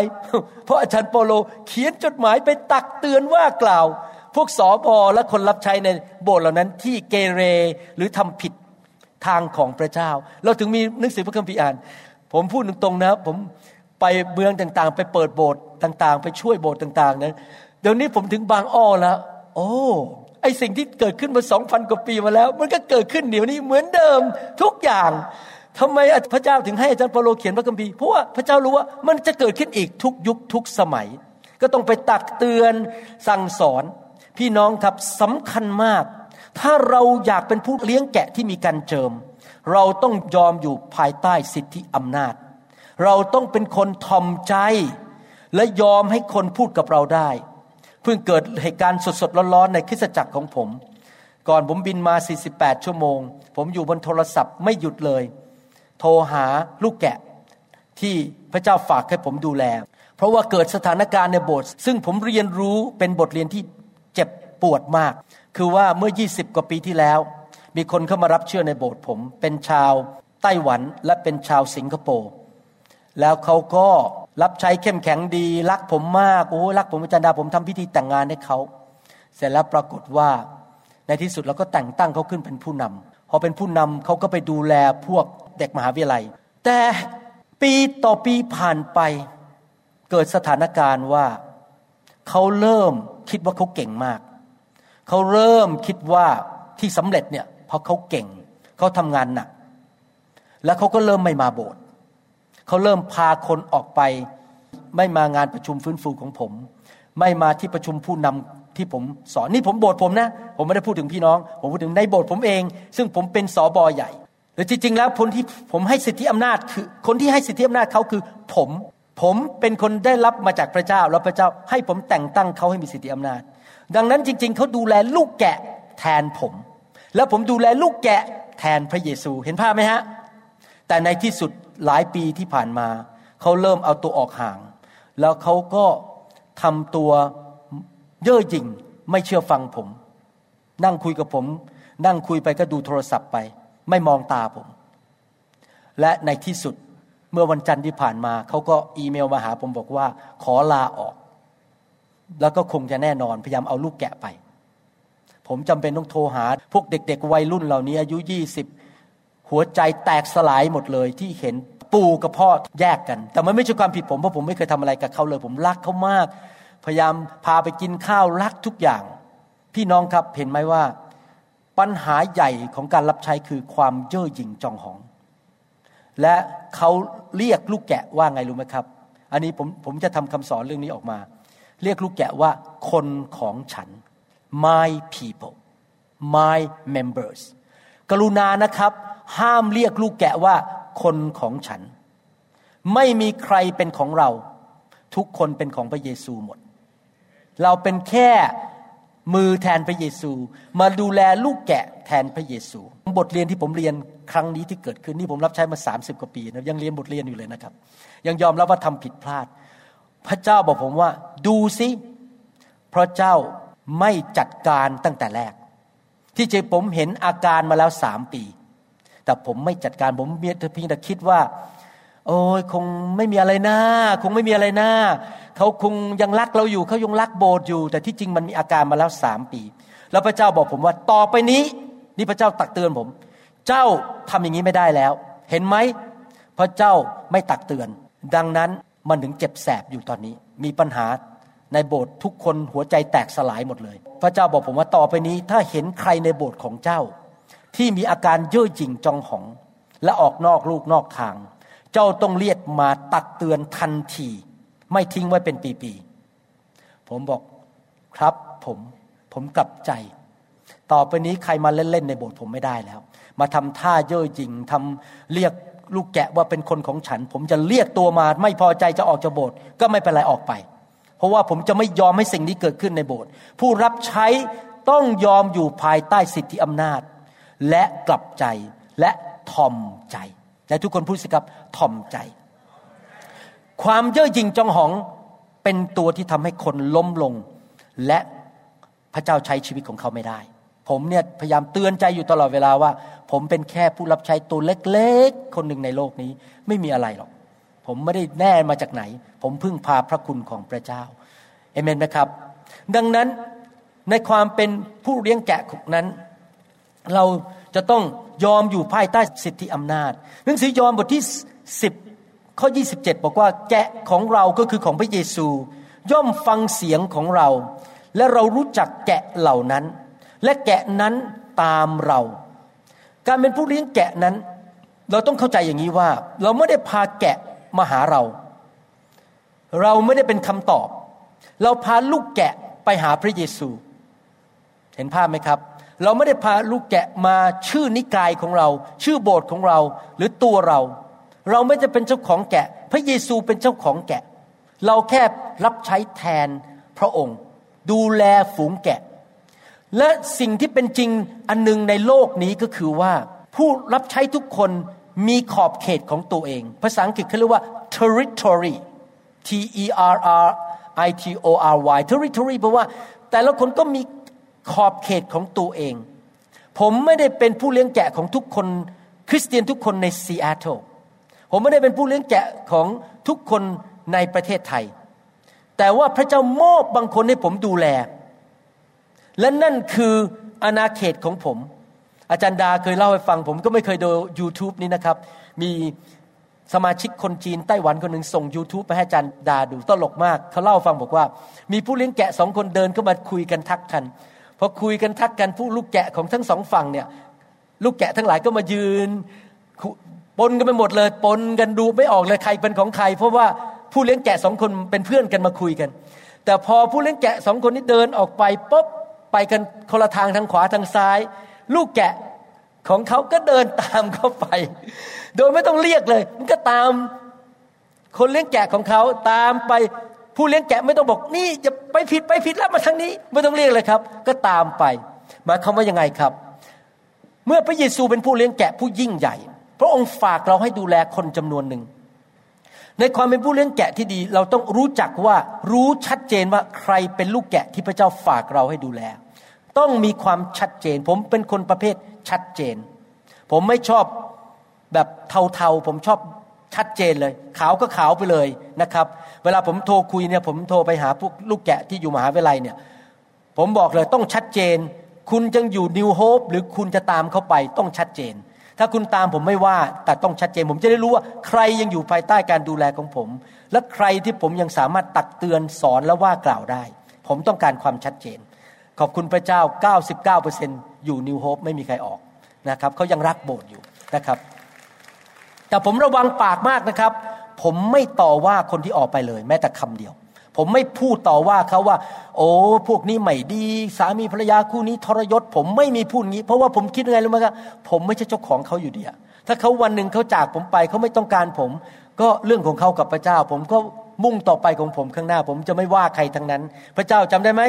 เพราะอาจารย์เปาโลเขียนจดหมายไปตักเตือนว่ากล่าว พวกสอบอและคนรับใช้ในโบสถ์เหล่านั้นที่เกเรหรือทำผิดทางของพระเจ้า เราถึงมีหนังสือพระคัมภีร์อ่าน ผมพูดตรงๆนะ ผมไปเมืองต่างๆ ไปเปิดโบสถ์ต่างๆ ไปช่วยโบสถ์ต่างๆนะเดี๋ยวนี้ผมถึงบางอ้อแล้ว โอ้ไอสิ่งที่เกิดขึ้นมาสองพันกว่าปีมาแล้ว มันก็เกิดขึ้นเดี๋ยวนี้เหมือนเดิมทุกอย่างทำไมพระเจ้าถึงให้อาจารย์เปโลเขียนพระคัมภีร์เพราะว่าพระเจ้ารู้ว่ามันจะเกิดขึ้นอีกทุกยุคทุกสมัย ก็ต้องไปตักเตือนสั่งสอน พี่น้องครับสำคัญมาก ถ้าเราอยากเป็นผู้เลี้ยงแกะที่มีการเจิม เราต้องยอมอยู่ภายใต้สิทธิอำนาจ เราต้องเป็นคนทอมใจ และยอมให้คนพูดกับเราได้ เพิ่งเกิดเหตุการณ์สดๆร้อนๆในคริสตจักรของผม ก่อนผมบินมา 48 ชั่วโมง ผมอยู่บนโทรศัพท์ไม่หยุดเลย โทรหาลูกแกะที่พระเจ้าฝากให้ผมดูแล เพราะว่าเกิดสถานการณ์ในโบสถ์ซึ่งผมเรียนรู้เป็นบทเรียนที่ เจ็บปวดมาก คือว่าเมื่อ 20 กว่าปีที่แล้ว มีคนเข้ามารับเชื่อในโบสถ์ผม เป็นชาวไต้หวันและเป็นชาวสิงคโปร์แล้วเขาก็รับใช้เข้มแข็งดี รักผมมากโอ้รักผมอาจารย์ดาผมทำพิธีแต่งงานให้เขาเสร็จแล้วปรากฏว่าในที่สุดเราก็แต่งตั้งเขาขึ้นเป็นผู้นำพอเป็นผู้นำเขาก็ไปดูแลพวกเด็กมหาวิทยาลัย แต่ปีต่อปีผ่านไป เกิดสถานการณ์ว่าเขาเริ่ม คิดว่าเขาเก่งมาก เขาเริ่มคิดว่าที่สำเร็จเนี่ยเพราะเขาเก่ง เขาทำงานหนัก แล้วเขาก็เริ่มไม่มาโบสถ์เขาเริ่มพาคนออกไป ไม่มางานประชุมฟื้นฟูของผม ไม่มาที่ประชุมผู้นำที่ผมสอนนี่ผมโบสถ์ผมนะ ผมไม่ได้พูดถึงพี่น้อง ผมพูดถึงในโบสถ์ผมเอง ซึ่งผมเป็นสอบอใหญ่หรือจริงๆแล้วคนที่ผมให้สิทธิอำนาจคือ คนที่ให้สิทธิอำนาจเขาคือผม ผมเป็นคนได้รับมาจากพระเจ้า แล้วพระเจ้าให้ผมแต่งตั้งเขาให้มีสิทธิอำนาจ ดังนั้นจริง ๆ เขาดูแลลูกแกะแทนผม แล้วผมดูแลลูกแกะแทนพระเยซูเห็นภาพไหมฮะ แต่ในที่สุดหลายปีที่ผ่านมา เขาเริ่มเอาตัวออกห่าง แล้วเขาก็ทำตัวเย่อหยิ่งไม่เชื่อฟังผม นั่งคุยกับผม นั่งคุยไปก็ดูโทรศัพท์ไป ไม่มองตาผม และในที่สุด เมื่อวันจันทร์ที่ผ่านมาเขาก็อีเมลมาหาผมบอกว่า ขอลาออก แล้วก็คงจะแน่นอนพยายามเอาลูกแกะไป ผมจำเป็นต้องโทรหา พวกเด็ก ๆ วัยรุ่นเหล่านี้ อายุยี่สิบหัวใจแตกสลายหมดเลยที่เห็นปู่กับพ่อแยกกัน แต่มันไม่ใช่ความผิดผมเพราะผมไม่เคยทำอะไรกับเขาเลย ผมรักเขามาก พยายามพาไปกินข้าวรักทุกอย่าง พี่น้องครับเห็นไหมว่า ปัญหาใหญ่ของการรับใช้คือความเย่อหยิ่งจองหอง และเขา เรียกลูกแกะว่าไงรู้ไหมครับ อันนี้ผมผมจะทำคำสอนเรื่องนี้ออกมา เรียกลูกแกะว่าคนของฉัน my people my members กรุณานะครับ ห้ามเรียกลูกแกะว่าคนของฉัน ไม่มีใครเป็นของเรา ทุกคนเป็นของพระเยซูหมด เราเป็นแค่ มือแทนพระเยซู มาดูแลลูกแกะแทนพระเยซู บทเรียนที่ผมเรียนครั้งนี้ที่เกิดขึ้นนี่ผมรับใช้มา 30 กว่าปีนะยังเรียนบทเรียนอยู่เลยนะครับ ยังยอมรับว่าทำผิดพลาด พระเจ้าบอกผมว่า ดูสิเพราะเจ้าไม่จัดการตั้งแต่แรก ที่จริงผมเห็นอาการมาแล้วสามปี แต่ผมไม่จัดการผมเพียงแต่คิดว่า โอ้ยคงไม่มีอะไรนะคงไม่มีอะไรนะ เขาคงยังรักเราอยู่เขายังรักโบสถ์อยู่ แต่ที่จริงมันมีอาการมาแล้วสามปี แล้วพระเจ้าบอกผมว่าต่อไปนี้ นี่พระเจ้าตักเตือนผม เจ้าทำอย่างนี้ไม่ได้แล้ว เห็นไหมพระเจ้าไม่ตักเตือน ดังนั้นมันถึงเจ็บแสบอยู่ตอนนี้ มีปัญหาในโบสถ์ทุกคนหัวใจแตกสลายหมดเลย พระเจ้าบอกผมว่าต่อไปนี้ ถ้าเห็นใครในโบสถ์ของเจ้า ที่มีอาการเย่อหยิ่งจองหอง และออกนอกลูกนอกทาง เจ้าต้องเรียกมาตักเตือนทันที ไม่ทิ้งไว้เป็นปีๆ ผมบอกครับผมผมกลับใจ ต่อไปนี้ใครมาเล่น ๆ ในโบสถ์ผมไม่ได้แล้ว มาทำท่าเย่อหยิ่งทำเรียกลูกแกะว่าเป็นคนของฉัน ผมจะเรียกตัวมา ไม่พอใจจะออกจากโบสถ์ก็ไม่เป็นไรออกไป เพราะว่าผมจะไม่ยอมให้สิ่งนี้เกิดขึ้นในโบสถ์ผู้รับใช้ต้องยอมอยู่ภายใต้สิทธิอำนาจ และกลับใจและทอมใจแต่ทุกคนพูดสิครับทอมใจ ความเย่อหยิ่งจองหองเป็นตัวที่ทำให้คนล้มลง และพระเจ้าใช้ชีวิตของเขาไม่ได้ ผมเนี่ยพยายามเตือนใจอยู่ตลอดเวลาว่า ผมเป็นแค่ผู้รับใช้ตัวเล็กๆ คนหนึ่งในโลกนี้ไม่มีอะไรหรอก ผมไม่ได้แน่มาจากไหน ผมพึ่งพาพระคุณของพระเจ้าเอเมนไหมครับ ดังนั้นในความเป็นผู้เลี้ยงแกะนั้น เราจะต้องยอมอยู่ภายใต้สิทธิอำนาจ หนังสือยอห์นบทที่ 10 ข้อ 27 บอกว่าแกะของเราก็คือของพระเยซู ย่อมฟังเสียงของเรา และเรารู้จักแกะเหล่านั้น และแกะนั้นตามเรา การเป็นผู้เลี้ยงแกะนั้น เราต้องเข้าใจอย่างนี้ว่า เราไม่ได้พาแกะมาหาเรา เราไม่ได้เป็นคำตอบ เราพาลูกแกะไปหาพระเยซู เห็นภาพไหมครับ เราไม่ได้พาลูกแกะมาชื่อนิกายของเรา ชื่อโบสถ์ของเราหรือตัวเรา เราไม่จะเป็นเจ้าของแกะ พระเยซูเป็นเจ้าของแกะ เราแค่รับใช้แทนพระองค์ ดูแลฝูงแกะ และสิ่งที่เป็นจริงอันหนึงในโลกนี้ก็คือว่า ผู้รับใช้ทุกคนมีขอบเขตของตัวเอง ภาษาอังกฤษเขาเรียกว่า territory T E R R I T O R Y territory แปลว่าแต่ละคนก็มีขอบเขตของตัวเอง ผมไม่ได้เป็นผู้เลี้ยงแกะของทุกคน คริสเตียนทุกคนในซีแอตเทิล ผมไม่ได้เป็นผู้เลี้ยงแกะของทุกคนในประเทศไทย แต่ว่าพระเจ้ามอบบางคนให้ผมดูแล และนั่นคืออาณาเขตของผม อาจารย์ดาเคยเล่าให้ฟัง ผมก็ไม่เคยดู YouTube นี้นะครับ มีสมาชิกคนจีนไต้หวันคนหนึ่งส่ง YouTube ไปให้อาจารย์ดาดูตลกมาก เขาเล่าฟังบอกว่า มีผู้เลี้ยงแกะสองคนเดินเข้ามาคุยกันทักกันพอคุยกันทักกันผู้ลูกแกะของทั้งสองฝั่งเนี่ยลูกแกะทั้งหลายก็มายืน ปนกันไปหมดเลยปนกันดูไม่ออกเลยใครเป็นของใคร เพราะว่าผู้เลี้ยงแกะสองคนเป็นเพื่อนกันมาคุยกัน แต่พอผู้เลี้ยงแกะสองคนนี้เดินออกไปปุ๊บไปกันคนละทางทางขวาทางซ้าย ลูกแกะของเขาก็เดินตามเขาไป โดยไม่ต้องเรียกเลย มันก็ตามคนเลี้ยงแกะของเขาตามไปผู้เลี้ยงแกะไม่ต้องบอกนี่จะไปผิดไปผิดแล้วมาทางนี้ ไม่ต้องเรียกเลยครับ ก็ตามไปหมายความว่ายังไงครับ เมื่อพระเยซูเป็นผู้เลี้ยงแกะผู้ยิ่งใหญ่ พระองค์ฝากเราให้ดูแลคนจำนวนหนึ่ง ในความเป็นผู้เลี้ยงแกะที่ดี เราต้องรู้จักว่ารู้ชัดเจนว่าใครเป็นลูกแกะที่พระเจ้าฝากเราให้ดูแล ต้องมีความชัดเจน ผมเป็นคนประเภทชัดเจน ผมไม่ชอบแบบเทาๆ ผมชอบชัดเจนเลย ขาวก็ขาวไปเลยนะครับ เวลาผมโทรคุยเนี่ยผมโทรไปหาพวกลูกแกะที่อยู่มหาวิทยาลัยเนี่ยผมบอกเลยต้องชัดเจน คุณยังอยู่นิวโฮปหรือคุณจะตามเข้าไปต้องชัดเจน ถ้าคุณตามผมไม่ว่าแต่ต้องชัดเจนผมจะได้รู้ว่าใครยังอยู่ภายใต้การดูแลของผม และใครที่ผมยังสามารถตักเตือนสอนและว่ากล่าวได้ ผมต้องการความชัดเจน ขอบคุณพระเจ้า 99%อยู่นิวโฮปไม่มีใครออกนะครับเขายังรักโบสถ์อยู่นะครับ แต่ผมระวังปากมากนะครับ ผมไม่ต่อว่าคนที่ออกไปเลย แม้แต่คำเดียว ผมไม่พูดต่อว่าเขาว่า โอ้พวกนี้ไม่ดี สามีภรรยาคู่นี้ทรยศ ผมไม่มีพูดงี้ เพราะว่าผมคิดยังไงรู้ไหมครับผมไม่ใช่เจ้าของเขาอยู่ดีอะถ้าเขาวันหนึ่งเขาจากผมไปเขาไม่ต้องการผม ก็เรื่องของเขากับพระเจ้า ผมก็มุ่งต่อไปของผมข้างหน้า ผมจะไม่ว่าใครทั้งนั้น พระเจ้าจำได้ไหม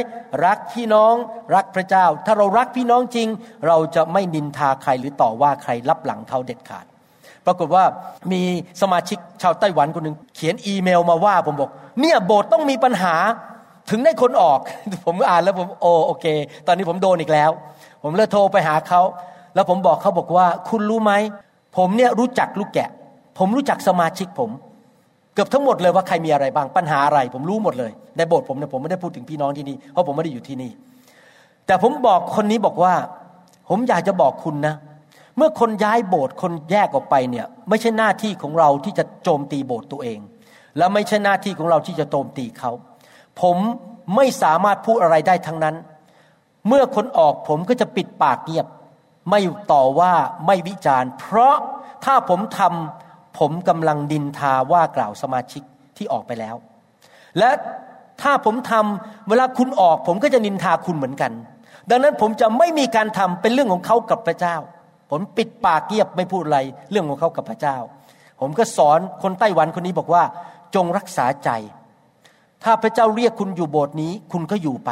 รักพี่น้องรักพระเจ้า ถ้าเรารักพี่น้องจริง เราจะไม่นินทาใครหรือต่อว่าใครรับหลังเขาเด็ดขาด ปรากฏว่ามีสมาชิกชาวไต้หวันคนหนึ่งเขียนอีเมลมาว่าผมบอก เนี่ยโบสถ์ต้องมีปัญหาถึงได้คนออก ผมอ่านแล้วผมโอโอเค ตอนนี้ผมโดนอีกแล้ว ผมเลยโทรไปหาเขาแล้วผมบอกเขาบอกว่า คุณรู้ไหมผมเนี่ยรู้จักลูกแกะ ผมรู้จักสมาชิกผม เกือบทั้งหมดเลยว่าใครมีอะไรบ้างปัญหาอะไร ผมรู้หมดเลย ในโบสถ์ผมเนี่ยผมไม่ได้พูดถึงพี่น้องที่นี่เพราะผมไม่ได้อยู่ที่นี่ แต่ผมบอกคนนี้บอกว่า ผมอยากจะบอกคุณนะ เมื่อคนย้ายโบสถ์คนแยกออกไปเนี่ยไม่ใช่หน้าที่ของเราที่จะโจมตีโบสถ์ตัวเอง และไม่ใช่หน้าที่ของเราที่จะโจมตีเขา ผมไม่สามารถพูดอะไรได้ทั้งนั้น เมื่อคนออกผมก็จะปิดปากเงียบ ไม่ต่อว่าไม่วิจารณ์ เพราะถ้าผมทำผมกำลังดินทาว่ากล่าวสมาชิกที่ออกไปแล้ว และถ้าผมทำเวลาคุณออก ผมก็จะนินทาคุณเหมือนกัน ดังนั้นผมจะไม่มีการทำเป็นเรื่องของเขากับพระเจ้า ผมปิดปากเงียบไม่พูดอะไรเรื่องของเขากับพระเจ้า ผมก็สอนคนไต้หวันคนนี้บอกว่า จงรักษาใจ ถ้าพระเจ้าเรียกคุณอยู่โบสถ์นี้ คุณก็อยู่ไป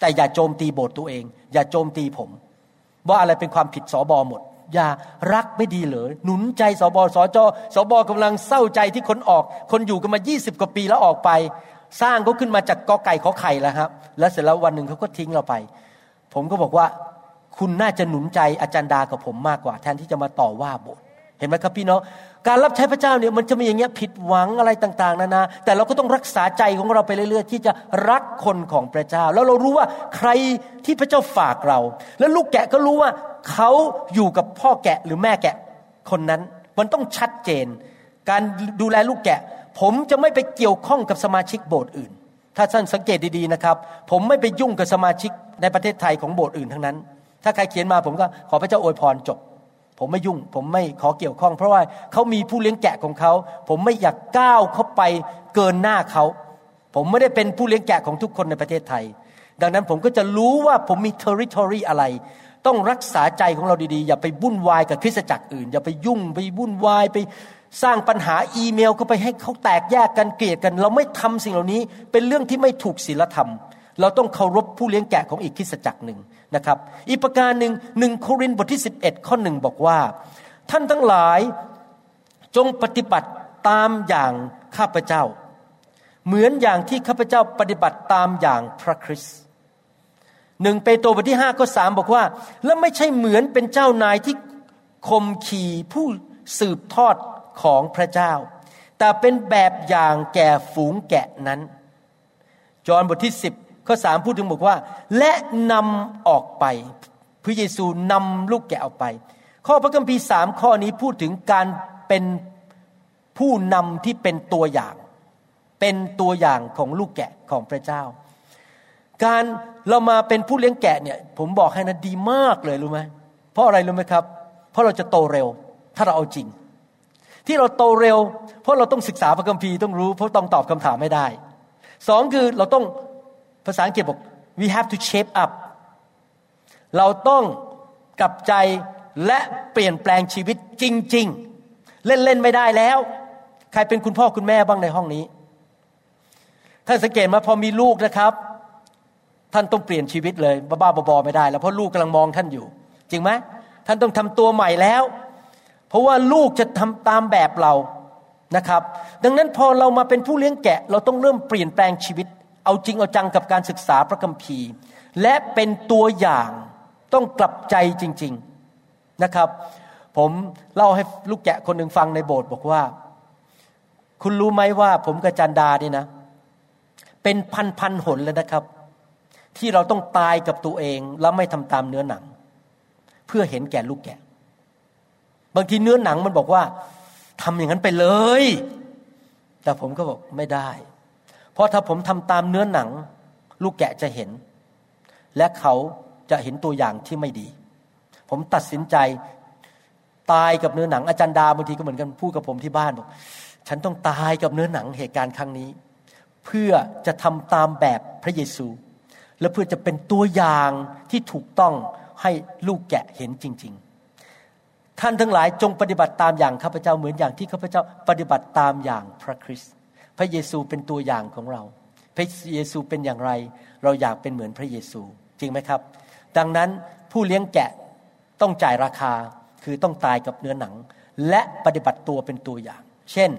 แต่อย่าโจมตีโบสถ์ตัวเอง อย่าโจมตีผม ว่าอะไรเป็นความผิดสอบอหมด อย่ารักไม่ดีเหรอหนุนใจสบอสจสบอกำลังเศร้าใจที่คนออก คนอยู่กันมา 20 กว่าปีแล้วออกไป สร้างเขาขึ้นมาจากกอไก่ขอไข่แล้วครับ แล้วเสร็จแล้ววันหนึ่งเขาก็ทิ้งเราไป ผมก็บอกว่า คุณน่าจะหนุนใจอาจารย์ดากับผมมากกว่า แทนที่จะมาต่อว่าโบสถ์เห็นไหมครับพี่น้องการรับใช้พระเจ้าเนี่ยมันจะมีอย่างเงี้ยผิดหวังอะไรต่างๆนานาแต่เราก็ต้องรักษาใจของเราไปเรื่อยๆ ที่จะรักคนของพระเจ้า แล้วเรารู้ว่าใครที่พระเจ้าฝากเรา แล้วลูกแกะก็รู้ว่าเขาอยู่กับพ่อแกะหรือแม่แกะคนนั้น มันต้องชัดเจน การดูแลลูกแกะ ผมจะไม่ไปเกี่ยวข้องกับสมาชิกโบสถ์อื่น ถ้าท่านสังเกตดีๆนะครับ ผมไม่ไปยุ่งกับสมาชิกในประเทศไทยของโบสถ์อื่นทั้งนั้น ถ้าใครเขียนมาผมก็ขอพระเจ้าอวยพรจบ ผมไม่ยุ่ง ผมไม่ขอเกี่ยวข้อง เพราะว่าเขามีผู้เลี้ยงแกะของเขา ผมไม่อยากก้าวเข้าไปเกินหน้าเขา ผมไม่ได้เป็นผู้เลี้ยงแกะของทุกคนในประเทศไทย ดังนั้นผมก็จะรู้ว่าผมมี territory อะไร ต้องรักษาใจของเราดีๆ อย่าไปวุ่นวายกับคริสตจักรอื่น อย่าไปยุ่งไปวุ่นวายไปสร้างปัญหาอีเมลเข้าไปให้เขาแตกแยกกันเกลียดกัน เราไม่ทำสิ่งเหล่านี้เป็นเรื่องที่ไม่ถูกศีลธรรม เราต้องเคารพผู้เลี้ยงแกะของอีกคริสตจักรหนึ่ง นะครับ อีกประการหนึ่งหนึ่งโครินธ์บทที่ 11 ข้อหนึ่งบอกว่า ท่านทั้งหลายจงปฏิบัติตามอย่างข้าพเจ้า เหมือนอย่างที่ข้าพเจ้าปฏิบัติตามอย่างพระคริสต์หนึ่งเปโตรบทที่ห้าข้อสามบอกว่า และไม่ใช่เหมือนเป็นเจ้านายที่ข่มขีผู้สืบทอดของพระเจ้า แต่เป็นแบบอย่างแก่ฝูงแกะนั้น จอห์นบทที่10 ข้อสามพูดถึงบอกว่า และนำออกไป พระเยซูนำลูกแกะออกไป ข้อพระคัมภีร์สามข้อนี้พูดถึงการเป็นผู้นำที่เป็นตัวอย่าง เป็นตัวอย่างของลูกแกะของพระเจ้า การเรามาเป็นผู้เลี้ยงแกะเนี่ย ผมบอกให้นะดีมากเลยรู้ไหมเพราะอะไรรู้ไหมครับ เพราะเราจะโตเร็ว ถ้าเราเอาจริง ที่เราโตเร็ว เพราะเราต้องศึกษาพระคัมภีร์ต้องรู้เพราะต้องตอบคำถามไม่ได้สองคือเราต้อง ภาษาอังกฤษบอก we have to shape up เราต้องกลับใจและเปลี่ยนแปลงชีวิตจริง ๆ เล่น ๆ ไม่ได้แล้ว ใครเป็นคุณพ่อคุณแม่บ้างในห้องนี้ท่านสังเกตมาพอมีลูกนะครับ ท่านต้องเปลี่ยนชีวิตเลยบ้าๆบอๆไม่ได้ แล้วเพราะลูกกำลังมองท่านอยู่ จริงไหมท่านต้องทำตัวใหม่แล้ว เพราะว่าลูกจะทำตามแบบเรานะครับ ดังนั้นพอเรามาเป็นผู้เลี้ยงแกะ เราต้องเริ่มเปลี่ยนแปลงชีวิต เอาจริงเอาจังกับการศึกษาพระคัมภีร์ และเป็นตัวอย่างต้องกลับใจจริง ๆนะครับ ผมเล่าให้ลูกแกะคนหนึ่งฟังในโบสถ์บอกว่า คุณรู้ไหมว่าผมกับจันดาเนี่ยนะ เป็นพันพันหนเลยนะครับ ที่เราต้องตายกับตัวเองแล้วไม่ทำตามเนื้อหนัง เพื่อเห็นแก่ลูกแกะ บางทีเนื้อหนังมันบอกว่าทำอย่างนั้นไปเลย แต่ผมก็บอกไม่ได้ เพราะถ้าผมทำตามเนื้อหนัง ลูกแกะจะเห็น และเขาจะเห็นตัวอย่างที่ไม่ดี ผมตัดสินใจตายกับเนื้อหนัง อาจารย์ดาบางทีก็เหมือนกันพูดกับผมที่บ้านบอกฉันต้องตายกับเนื้อหนังเหตุการณ์ครั้งนี้ เพื่อจะทำตามแบบพระเยซู และเพื่อจะเป็นตัวอย่างที่ถูกต้องให้ลูกแกะเห็นจริง ๆ ท่านทั้งหลายจงปฏิบัติตามอย่างข้าพเจ้าเหมือนอย่างที่ข้าพเจ้าปฏิบัติตามอย่างพระคริสต์ พระเยซูเป็นตัวอย่างของเรา พระเยซูเป็นอย่างไร เราอยากเป็นเหมือนพระเยซู จริงไหมครับ ดังนั้นผู้เลี้ยงแกะต้องจ่ายราคาคือต้องตายกับเนื้อหนัง และปฏิบัติตัวเป็นตัวอย่าง เช่น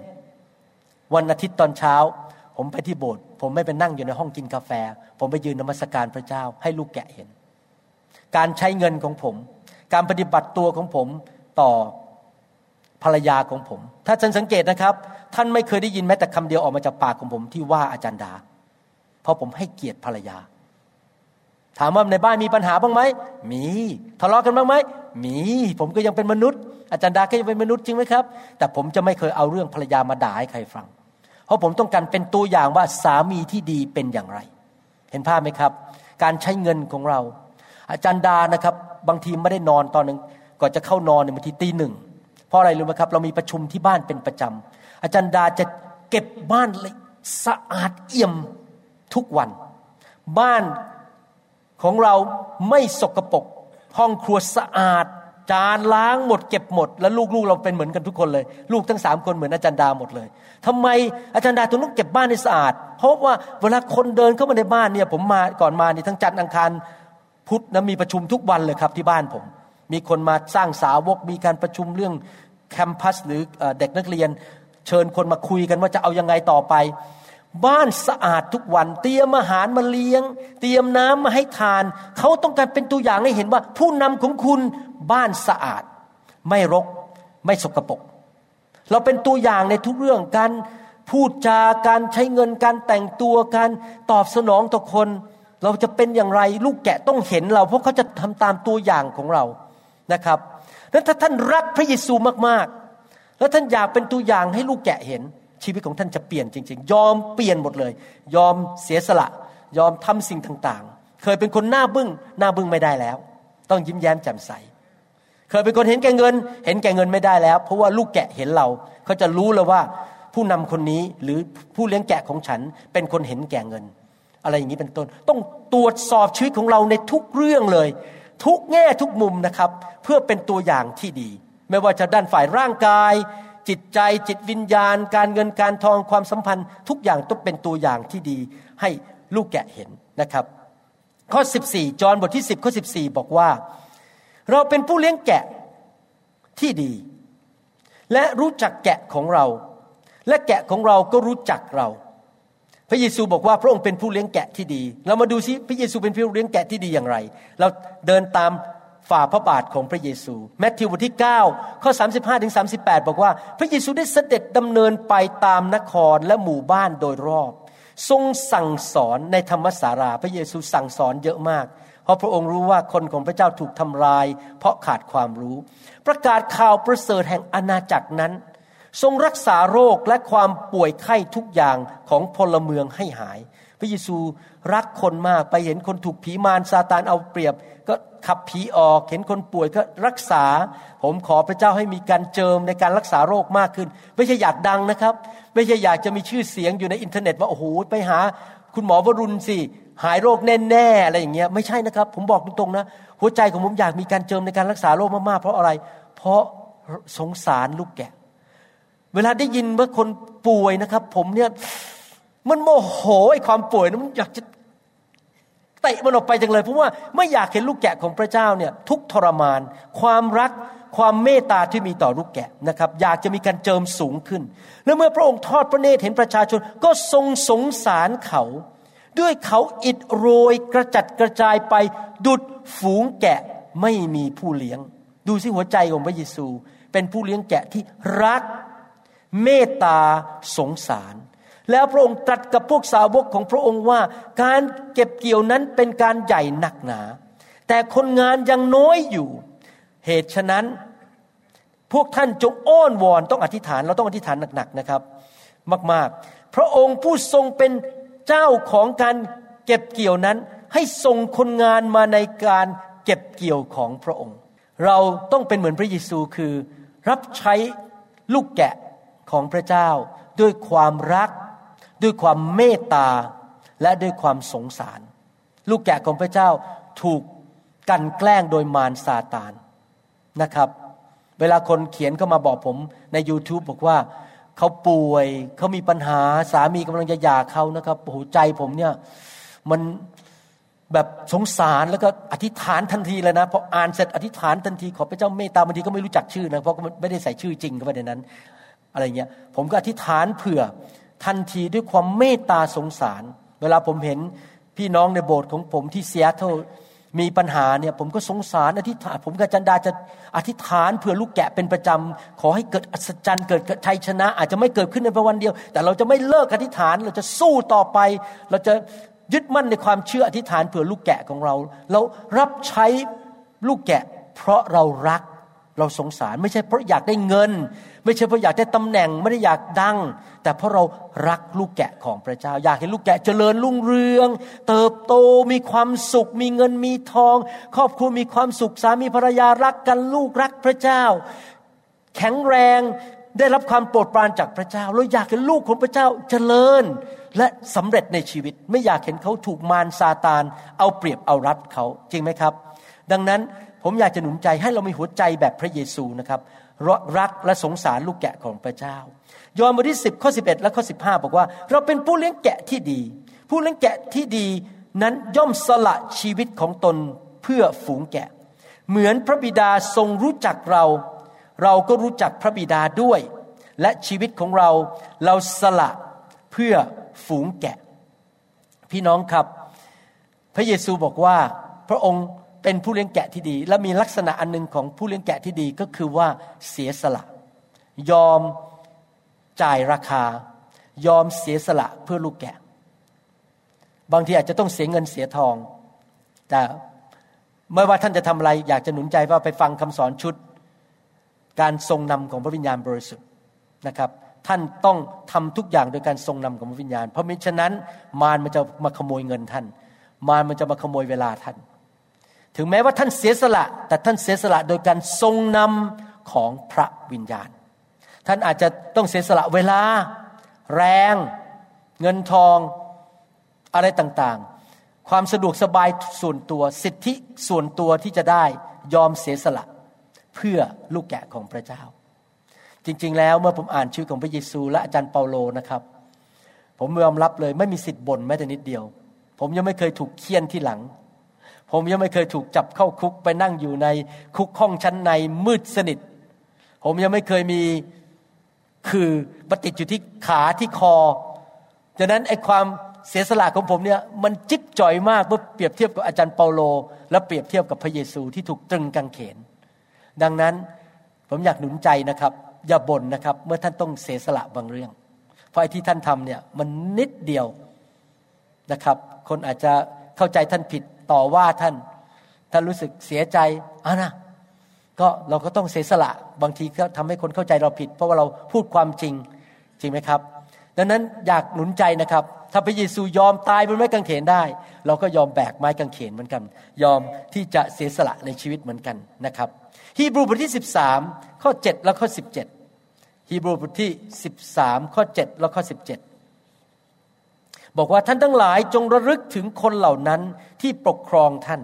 วันอาทิตย์ตอนเช้า ผมไปที่โบสถ์ผมไม่ไปนั่งอยู่ในห้องกินกาแฟ ผมไปยืนนมัสการพระเจ้า ให้ลูกแกะเห็น การใช้เงินของผม การปฏิบัติตัวของผมต่อ ภรรยาของผม ถ้าท่านสังเกตนะครับ ท่านไม่เคยได้ยินแม้แต่คำเดียวออกมาจากปากของผมที่ว่าอาจารย์ดา เพราะผมให้เกียรติภรรยา ถามว่าในบ้านมีปัญหาบ้างไหมมีทะเลาะกันบ้างไหมมี ผมก็ยังเป็นมนุษย์ อาจารย์ดาก็ยังเป็นมนุษย์จริงไหมครับ แต่ผมจะไม่เคยเอาเรื่องภรรยามาด่าให้ใครฟัง เพราะผมต้องการเป็นตัวอย่างว่าสามีที่ดีเป็นอย่างไร เห็นภาพไหมครับ การใช้เงินของเรา อาจารย์ดานะครับ บางทีไม่ได้นอนตอนหนึ่งก่อนจะเข้านอนในบางทีตีหนึ่ง เพราะอะไรรู้ไหมครับ เรามีประชุมที่บ้านเป็นประจำอาจารย์ดาจะเก็บบ้านสะอาดเอี่ยมทุกวัน บ้านของเราไม่สกปรกห้องครัวสะอาด จานล้างหมดเก็บหมด แล้วลูกๆเราเป็นเหมือนกันทุกคนเลย ลูกทั้งสามคนเหมือนอาจารย์ดาหมดเลยทำไมอาจารย์ดาถึงต้องเก็บบ้านให้สะอาด เพราะว่าเวลาคนเดินเข้ามาในบ้านเนี่ยผมมาก่อนมาเนี่ยทั้งจันทร์อังคารพุธนะมีประชุมทุกวันเลยครับที่บ้านผม มีคนมาสร้างสาวก มีการประชุมเรื่องแคมปัสหรือเด็กนักเรียน เชิญคนมาคุยกันว่าจะเอายังไงต่อไป บ้านสะอาดทุกวัน เตรียมอาหารมาเลี้ยง เตรียมน้ำมาให้ทาน เขาต้องการเป็นตัวอย่างให้เห็นว่า ผู้นำของคุณบ้านสะอาด ไม่รกไม่สกปรกเราเป็นตัวอย่างในทุกเรื่องการพูดจาการใช้เงินการแต่งตัวการตอบสนองต่อคน เราจะเป็นอย่างไรลูกแกะต้องเห็นเรา เพราะเขาจะทำตามตัวอย่างของเรา นะครับนั้นถ้าท่านรักพระเยซูมากๆ แล้วท่านอยากเป็นตัวอย่างให้ลูกแกะเห็น ชีวิตของท่านจะเปลี่ยนจริง ๆ ยอมเปลี่ยนหมดเลย ยอมเสียสละ ยอมทำสิ่งต่างๆ เคยเป็นคนหน้าบึ้งหน้าบึ้งไม่ได้แล้ว ต้องยิ้มแย้มแจ่มใส เคยเป็นคนเห็นแก่เงิน เห็นแก่เงินไม่ได้แล้ว เพราะว่าลูกแกะเห็นเราเขาจะรู้เลยว่าผู้นำคนนี้หรือผู้เลี้ยงแกะของฉันเป็นคนเห็นแก่เงิน อะไรอย่างนี้เป็นต้น ต้องตรวจสอบชีวิตของเราในทุกเรื่องเลย ทุกแง่ทุกมุมนะครับ เพื่อเป็นตัวอย่างที่ดี ไม่ว่าจะด้านฝ่ายร่างกาย จิตใจจิตวิญญาณ การเงินการทองความสัมพันธ์ ทุกอย่างต้องเป็นตัวอย่างที่ดี ให้ลูกแกะเห็นนะครับ ข้อ 14 จอห์นบทที่ 10ข้อ14 บอกว่า เราเป็นผู้เลี้ยงแกะที่ดี และรู้จักแกะของเรา และแกะของเราก็รู้จักเรา พระเยซูบอกว่าพระองค์เป็นผู้เลี้ยงแกะที่ดี เรามาดูซิพระเยซูเป็นผู้เลี้ยงแกะที่ดีอย่างไร เราเดินตามฝ่าพระบาทของพระเยซูแมทธิวบทที่ 9 ข้อ 35ถึง38 บอกว่า พระเยซูได้เสด็จดำเนินไปตามนครและหมู่บ้านโดยรอบ ทรงสั่งสอนในธรรมสารา พระเยซูสั่งสอนเยอะมาก เพราะพระองค์รู้ว่าคนของพระเจ้าถูกทำลาย เพราะขาดความรู้ ประกาศข่าวประเสริฐแห่งอาณาจักรนั้น ทรงรักษาโรคและความป่วยไข้ทุกอย่างของพลเมืองให้หาย พระเยซูรักคนมากไปเห็นคนถูกผีมารซาตานเอาเปรียบ ก็ขับผีออกเห็นคนป่วยก็รักษา ผมขอพระเจ้าให้มีการเจิมในการรักษาโรคมากขึ้น ไม่ใช่อยากดังนะครับ ไม่ใช่อยากจะมีชื่อเสียงอยู่ในอินเทอร์เน็ตว่าโอ้โหไปหา คุณหมอวรุณสิหายโรคแน่ๆอะไรอย่างเงี้ยไม่ใช่นะครับ ผมบอกตรงๆนะ หัวใจของผมอยากมีการเจิมในการรักษาโรคมากๆเพราะอะไร เพราะสงสารลูกแกะ เวลาได้ยินว่าคนป่วยนะครับ ผมเนี่ยมันโมโหไอ้ความป่วยนะมันอยากจะเตะมันออกไปจังเลยเพราะว่าไม่อยากเห็นลูกแกะของพระเจ้าเนี่ยทุกทรมาน ความรักความเมตตาที่มีต่อลูกแกะนะครับ อยากจะมีการเจิมสูงขึ้น และเมื่อพระองค์ทอดพระเนตรเห็นประชาชนก็ทรงสงสารเขา ด้วยเขาอิดโรยกระจัดกระจายไป ดุดฝูงแกะไม่มีผู้เลี้ยง ดูสิหัวใจของพระเยซู เป็นผู้เลี้ยงแกะที่รัก เมตตาสงสาร แล้วพระองค์ตรัสกับพวกสาวกของพระองค์ว่า การเก็บเกี่ยวนั้นเป็นการใหญ่หนักหนา แต่คนงานยังน้อยอยู่ เหตุฉะนั้น พวกท่านจงอ้อนวอนต้องอธิษฐานเราต้องอธิษฐานหนักๆนะครับ มากๆ พระองค์ผู้ทรงเป็นเจ้าของการเก็บเกี่ยวนั้นให้ส่งคนงานมาในการเก็บเกี่ยวของพระองค์ เราต้องเป็นเหมือนพระเยซูคือ รับใช้ลูกแกะ ของพระเจ้าด้วยความรัก ด้วยความเมตตาและด้วยความสงสาร ลูกแกะของพระเจ้าถูกกันแกล้งโดยมารซาตานนะครับ เวลาคนเขียนเข้ามาบอกผมใน YouTube บอกว่าเขาป่วยเขามีปัญหาสามีกำลังจะหย่าเขานะครับโอ้โหใจผมเนี่ยมันแบบสงสารแล้วก็อธิษฐานทันทีเลยนะพออ่านเสร็จอธิษฐานทันทีขอพระเจ้าเมตตาบางทีก็ไม่รู้จักชื่อนะเพราะไม่ได้ใส่ชื่อจริงเข้าไปในนั้น อะไรเงี้ยผมก็อธิษฐานเผื่อทันทีด้วยความเมตตาสงสาร เวลาผมเห็นพี่น้องในโบสถ์ของผมที่เซียโตรมีปัญหาเนี่ยผมก็สงสารอธิษฐานผมกับจันดาจะอธิษฐานเผื่อลูกแกะเป็นประจำขอให้เกิดอัศจรรย์เกิดชัยชนะ อาจจะไม่เกิดขึ้นในวันเดียว แต่เราจะไม่เลิกอธิษฐานเราจะสู้ต่อไป เราจะยึดมั่นในความเชื่ออธิษฐานเผื่อลูกแกะของเรา เรารับใช้ลูกแกะ เพราะเรารัก เราสงสารไม่ใช่เพราะอยากได้เงิน ไม่ใช่เพราะอยากได้ตำแหน่งไม่ได้อยากดัง แต่เพราะเรารักลูกแกะของพระเจ้า อยากเห็นลูกแกะเจริญรุ่งเรือง เติบโตมีความสุข มีเงินมีทอง ครอบครัวมีความสุขสามีภรรยารักกันลูกรักพระเจ้า แข็งแรงได้รับความโปรดปรานจากพระเจ้าเราอยากเห็นลูกของพระเจ้าเจริญและสำเร็จในชีวิต ไม่อยากเห็นเขาถูกมารซาตาน เอาเปรียบเอารัดเขาจริงไหมครับ ดังนั้น ผมอยากจะหนุนใจให้เรามีหัวใจแบบพระเยซูนะครับรักและสงสารลูกแกะของพระเจ้า ยอห์นบทที่10ข้อ11 และข้อ15 บอกว่า เราเป็นผู้เลี้ยงแกะที่ดี ผู้เลี้ยงแกะที่ดีนั้นย่อมสละชีวิตของตนเพื่อฝูงแกะ เหมือนพระบิดาทรงรู้จักเรา เราก็รู้จักพระบิดาด้วย และชีวิตของเราเราสละเพื่อฝูงแกะ พี่น้องครับ พระเยซูบอกว่าพระองค์ เป็นผู้เลี้ยงแกะที่ดี และมีลักษณะอันหนึ่งของผู้เลี้ยงแกะที่ดีก็คือว่าเสียสละ ยอมจ่ายราคา ยอมเสียสละเพื่อลูกแกะ บางทีอาจจะต้องเสียเงินเสียทอง แต่ไม่ว่าท่านจะทำอะไร อยากจะหนุนใจว่าไปฟังคำสอนชุด การทรงนำของพระวิญญาณบริสุทธิ์นะครับ ท่านต้องทำทุกอย่างโดยการทรงนำของพระวิญญาณ เพราะมิฉะนั้นมารมันจะมาขโมยเงินท่าน มารมันจะมาขโมยเวลาท่าน ถึงแม้ว่าท่านเสียสละ แต่ท่านเสียสละโดยการทรงนำของพระวิญญาณ ท่านอาจจะต้องเสียสละเวลา แรง เงินทองอะไรต่างๆ ความสะดวกสบายส่วนตัวสิทธิส่วนตัวที่จะได้ยอมเสียสละ เพื่อลูกแกะของพระเจ้า จริงๆ แล้วเมื่อผมอ่านชีวิตของพระเยซู และอาจารย์เปาโลนะครับ ผมยอมรับเลยไม่มีสิทธิ์บ่นแม้แต่นิดเดียว ผมยังไม่เคยถูกเคี่ยนที่หลัง ผมยังไม่เคยถูกจับเข้าคุกไปนั่งอยู่ในคุกห้องชั้นในมืดสนิท ผมยังไม่เคยมีคือมาติดอยู่ที่ขาที่คอดังนั้นไอ้ความเสียสละของผมเนี่ยมันจิ๊บจ่อยมากเมื่อเปรียบเทียบกับอาจารย์เปาโล และเปรียบเทียบกับพระเยซูที่ถูกตรึงกางเขน ดังนั้นผมอยากหนุนใจนะครับ อย่าบ่นนะครับ เมื่อท่านต้องเสียสละบางเรื่อง เพราะไอ้ที่ท่านทำเนี่ยมันนิดเดียวนะครับ คนอาจจะเข้าใจท่านผิด ต่อว่าท่าน ท่านรู้สึกเสียใจอะนะก็เราก็ต้องเสียสละบางทีก็ทำให้คนเข้าใจเราผิด เพราะว่าเราพูดความจริงจริงไหมครับ ดังนั้นอยากหนุนใจนะครับ ถ้าพระเยซูยอมตายบนไม้กางเขนได้ เราก็ยอมแบกไม้กางเขนเหมือนกัน ยอมที่จะเสียสละในชีวิตเหมือนกันนะครับฮีบรูบทที่ 13 ข้อ 7 และข้อ 17ฮีบรูบทที่ 13 ข้อ 7 และข้อ 17 บอกว่าท่านทั้งหลายจงระลึกถึงคนเหล่านั้นที่ปกครองท่าน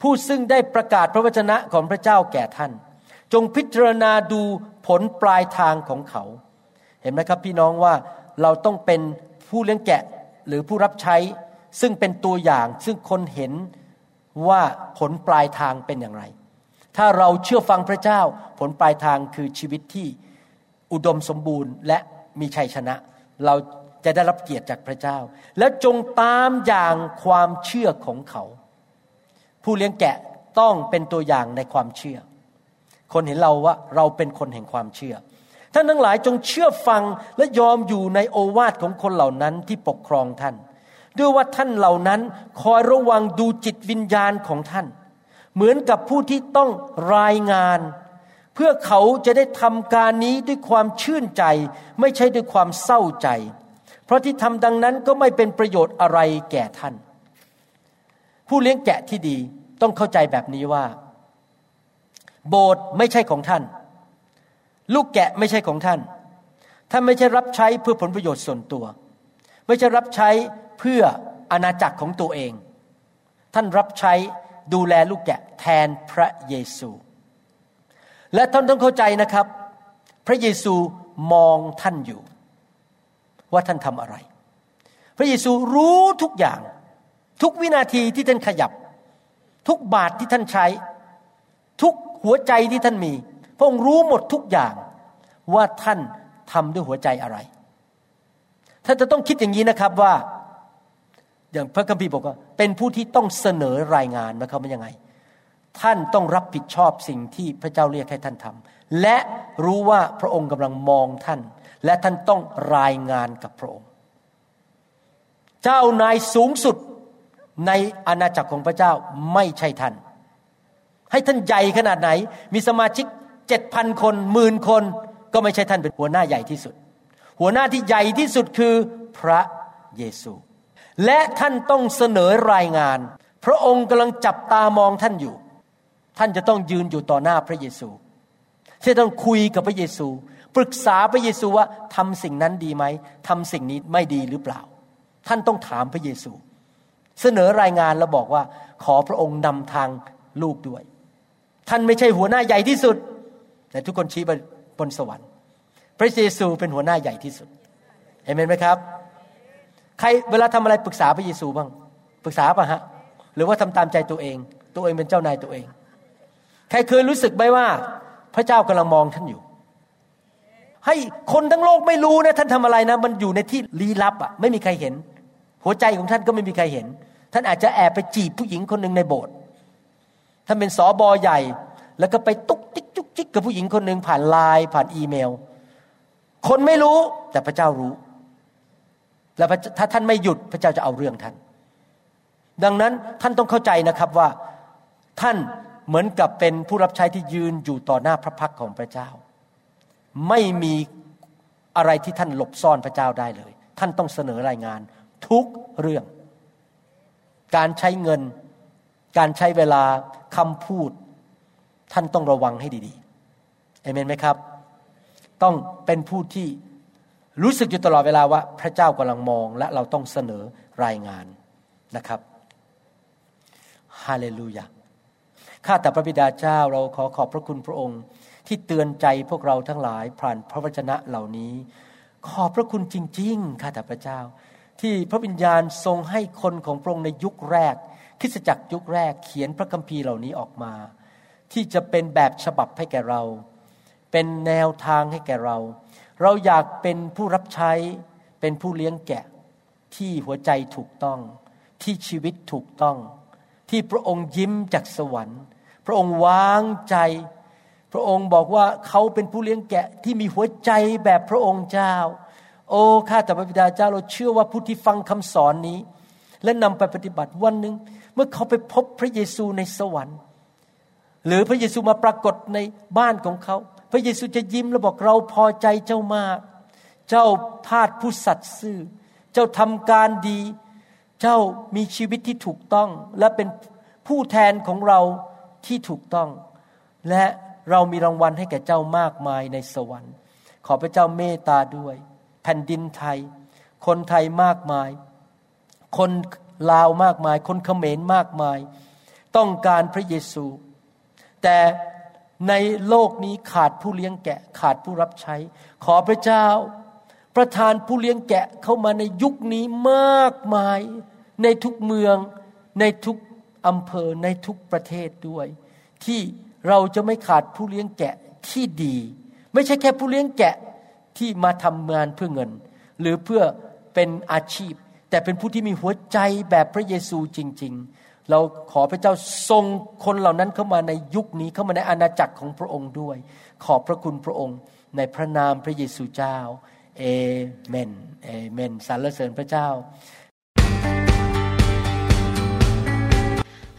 ผู้ซึ่งได้ประกาศพระวจนะของพระเจ้าแก่ท่าน จงพิจารณาดูผลปลายทางของเขา เห็นไหมครับพี่น้องว่าเราต้องเป็นผู้เลี้ยงแกะหรือผู้รับใช้ ซึ่งเป็นตัวอย่างซึ่งคนเห็นว่าผลปลายทางเป็นอย่างไร ถ้าเราเชื่อฟังพระเจ้าผลปลายทางคือชีวิตที่อุดมสมบูรณ์และมีชัยชนะ เรา จะได้รับเกียรติจากพระเจ้า และจงตามอย่างความเชื่อของเขา ผู้เลี้ยงแกะต้องเป็นตัวอย่างในความเชื่อ คนเห็นเราว่าเราเป็นคนแห่งความเชื่อ ท่านทั้งหลายจงเชื่อฟังและยอมอยู่ในโอวาทของคนเหล่านั้นที่ปกครองท่าน ด้วยว่าท่านเหล่านั้นคอยระวังดูจิตวิญญาณของท่าน เหมือนกับผู้ที่ต้องรายงานเพื่อเขาจะได้ทำการนี้ด้วยความชื่นใจ ไม่ใช่ด้วยความเศร้าใจ ราะที่ทำดังนั้นก็ไม่เป็นประโยชน์อะไรแก่ท่าน ผู้เลี้ยงแกะที่ดีต้องเข้าใจแบบนี้ว่า โบสถ์ไม่ใช่ของท่าน ลูกแกะไม่ใช่ของท่าน ท่านไม่ใช่รับใช้เพื่อผลประโยชน์ส่วนตัว ไม่ใช่รับใช้เพื่ออาณาจักรของตัวเอง ท่านรับใช้ดูแลลูกแกะแทนพระเยซู และท่านต้องเข้าใจนะครับ พระเยซูมองท่านอยู่ ว่าท่านทำอะไร พระเยซูรู้ทุกอย่าง ทุกวินาทีที่ท่านขยับ ทุกบาทที่ท่านใช้ ทุกหัวใจที่ท่านมี พระองค์รู้หมดทุกอย่างว่าท่านทำด้วยหัวใจอะไรท่านจะต้องคิดอย่างนี้นะครับว่า อย่างพระคัมภีร์บอกว่า เป็นผู้ที่ต้องเสนอรายงานนะครับมันยังไง ท่านต้องรับผิดชอบสิ่งที่พระเจ้าเรียกให้ท่านทำและรู้ว่าพระองค์กำลังมองท่าน และท่านต้องรายงานกับพระองค์ เจ้านายสูงสุดในอาณาจักรของพระเจ้าไม่ใช่ท่าน ให้ท่านใหญ่ขนาดไหน มีสมาชิกเจ็ดพันคนหมื่นคนก็ไม่ใช่ท่านเป็นหัวหน้าใหญ่ที่สุด หัวหน้าที่ใหญ่ที่สุดคือพระเยซู และท่านต้องเสนอรายงาน พระองค์กำลังจับตามองท่านอยู่ ท่านจะต้องยืนอยู่ต่อหน้าพระเยซูที่ต้องคุยกับพระเยซู ปรึกษาพระเยซูว่าทำสิ่งนั้นดีไหมทำสิ่งนี้ไม่ดีหรือเปล่า ท่านต้องถามพระเยซู เสนอรายงานแล้วบอกว่า ขอพระองค์นำทางลูกด้วย ท่านไม่ใช่หัวหน้าใหญ่ที่สุด แต่ทุกคนชี้ไปบนสวรรค์ พระเยซูเป็นหัวหน้าใหญ่ที่สุดเห็นไหมครับ ใครเวลาทำอะไรปรึกษาพระเยซูบ้าง ปรึกษาป่ะฮะ หรือว่าทำตามใจตัวเอง ตัวเองเป็นเจ้านายตัวเอง ใครเคยรู้สึกไหมว่า พระเจ้ากำลังมองท่านอยู่ ให้คนทั้งโลกไม่รู้นะท่านทำอะไรนะ มันอยู่ในที่ลี้ลับอะไม่มีใครเห็น หัวใจของท่านก็ไม่มีใครเห็น ท่านอาจจะแอบไปจีบผู้หญิงคนหนึ่งในโบสถ์ท่านเป็นสอบอใหญ่ แล้วก็ไปตุกจิกจุกจิกกับผู้หญิงคนหนึ่งผ่านไลน์ผ่านอีเมล คนไม่รู้แต่พระเจ้ารู้ แล้วถ้าท่านไม่หยุดพระเจ้าจะเอาเรื่องท่าน ดังนั้นท่านต้องเข้าใจนะครับว่าท่านเหมือนกับเป็นผู้รับใช้ที่ยืนอยู่ต่อหน้าพระพักของพระเจ้า ไม่มีอะไรที่ท่านหลบซ่อนพระเจ้าได้เลย ท่านต้องเสนอรายงาน ทุกเรื่อง การใช้เงิน การใช้เวลาคำพูด ท่านต้องระวังให้ดีๆเอเมนไหมครับ ต้องเป็นผู้ที่รู้สึกอยู่ตลอดเวลาว่าพระเจ้ากำลังมอง และเราต้องเสนอรายงานนะครับฮาเลลูยาข้าแต่พระบิดาเจ้าเราขอขอบพระคุณพระองค์ ที่เตือนใจพวกเราทั้งหลายผ่านพระวจนะเหล่านี้ ขอบพระคุณจริง ๆ ข้าแต่พระเจ้า ที่พระวิญญาณทรงให้คนของพระองค์ในยุคแรกคริสตจักรยุคแรกเขียนพระคัมภีร์เหล่านี้ออกมา ที่จะเป็นแบบฉบับให้แก่เรา เป็นแนวทางให้แก่เรา เราอยากเป็นผู้รับใช้ เป็นผู้เลี้ยงแกะ ที่หัวใจถูกต้อง ที่ชีวิตถูกต้อง ที่พระองค์ยิ้มจากสวรรค์ พระองค์วางใจ พระองค์บอกว่าเขาเป็นผู้เลี้ยงแกะที่มีหัวใจแบบพระองค์เจ้า โอ้ข้าแต่พระบิดาเจ้าเราเชื่อว่าผู้ที่ฟังคำสอนนี้ และนำไปปฏิบัติวันหนึ่งเมื่อเขาไปพบพระเยซูในสวรรค์ หรือพระเยซูมาปรากฏในบ้านของเขา พระเยซูจะยิ้มและบอกเราพอใจเจ้ามาก เจ้าทาสผู้สัตย์ซื่อ เจ้าทำการดี เจ้ามีชีวิตที่ถูกต้อง และเป็นผู้แทนของเราที่ถูกต้อง และ เรามีรางวัลให้แก่เจ้ามากมายในสวรรค์ ขอพระเจ้าเมตตาด้วย แผ่นดินไทย คนไทยมากมาย คนลาวมากมาย คนเขมรมากมาย ต้องการพระเยซู แต่ในโลกนี้ขาดผู้เลี้ยงแกะขาดผู้รับใช้ ขอพระเจ้า ประทานผู้เลี้ยงแกะเข้ามาในยุคนี้มากมาย ในทุกเมืองในทุกอำเภอในทุกประเทศด้วย ที่ เราจะไม่ขาดผู้เลี้ยงแกะที่ดี ไม่ใช่แค่ผู้เลี้ยงแกะที่มาทำงานเพื่อเงิน หรือเพื่อเป็นอาชีพ แต่เป็นผู้ที่มีหัวใจแบบพระเยซูจริง ๆ เราขอพระเจ้าทรงคนเหล่านั้นเข้ามาในยุคนี้เข้ามาในอาณาจักรของพระองค์ด้วย ขอบพระคุณพระองค์ในพระนามพระเยซูเจ้าเอเมนเอเมนสรรเสริญพระเจ้า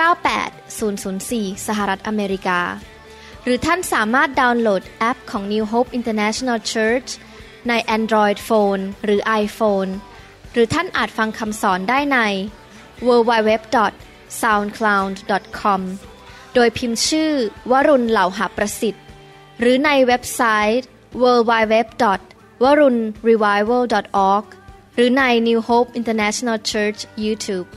98004 สหรัฐอเมริกา หรือท่านสามารถดาวน์โหลดแอปของ New Hope International Church ใน Android Phone หรือ iPhone หรือท่านอาจฟังคำสอนได้ใน www.soundcloud.com โดยพิมพ์ชื่อวรุณเหล่าหาประสิทธิ์ หรือในเว็บไซต์ www.warunrevival.org หรือใน New Hope International Church YouTube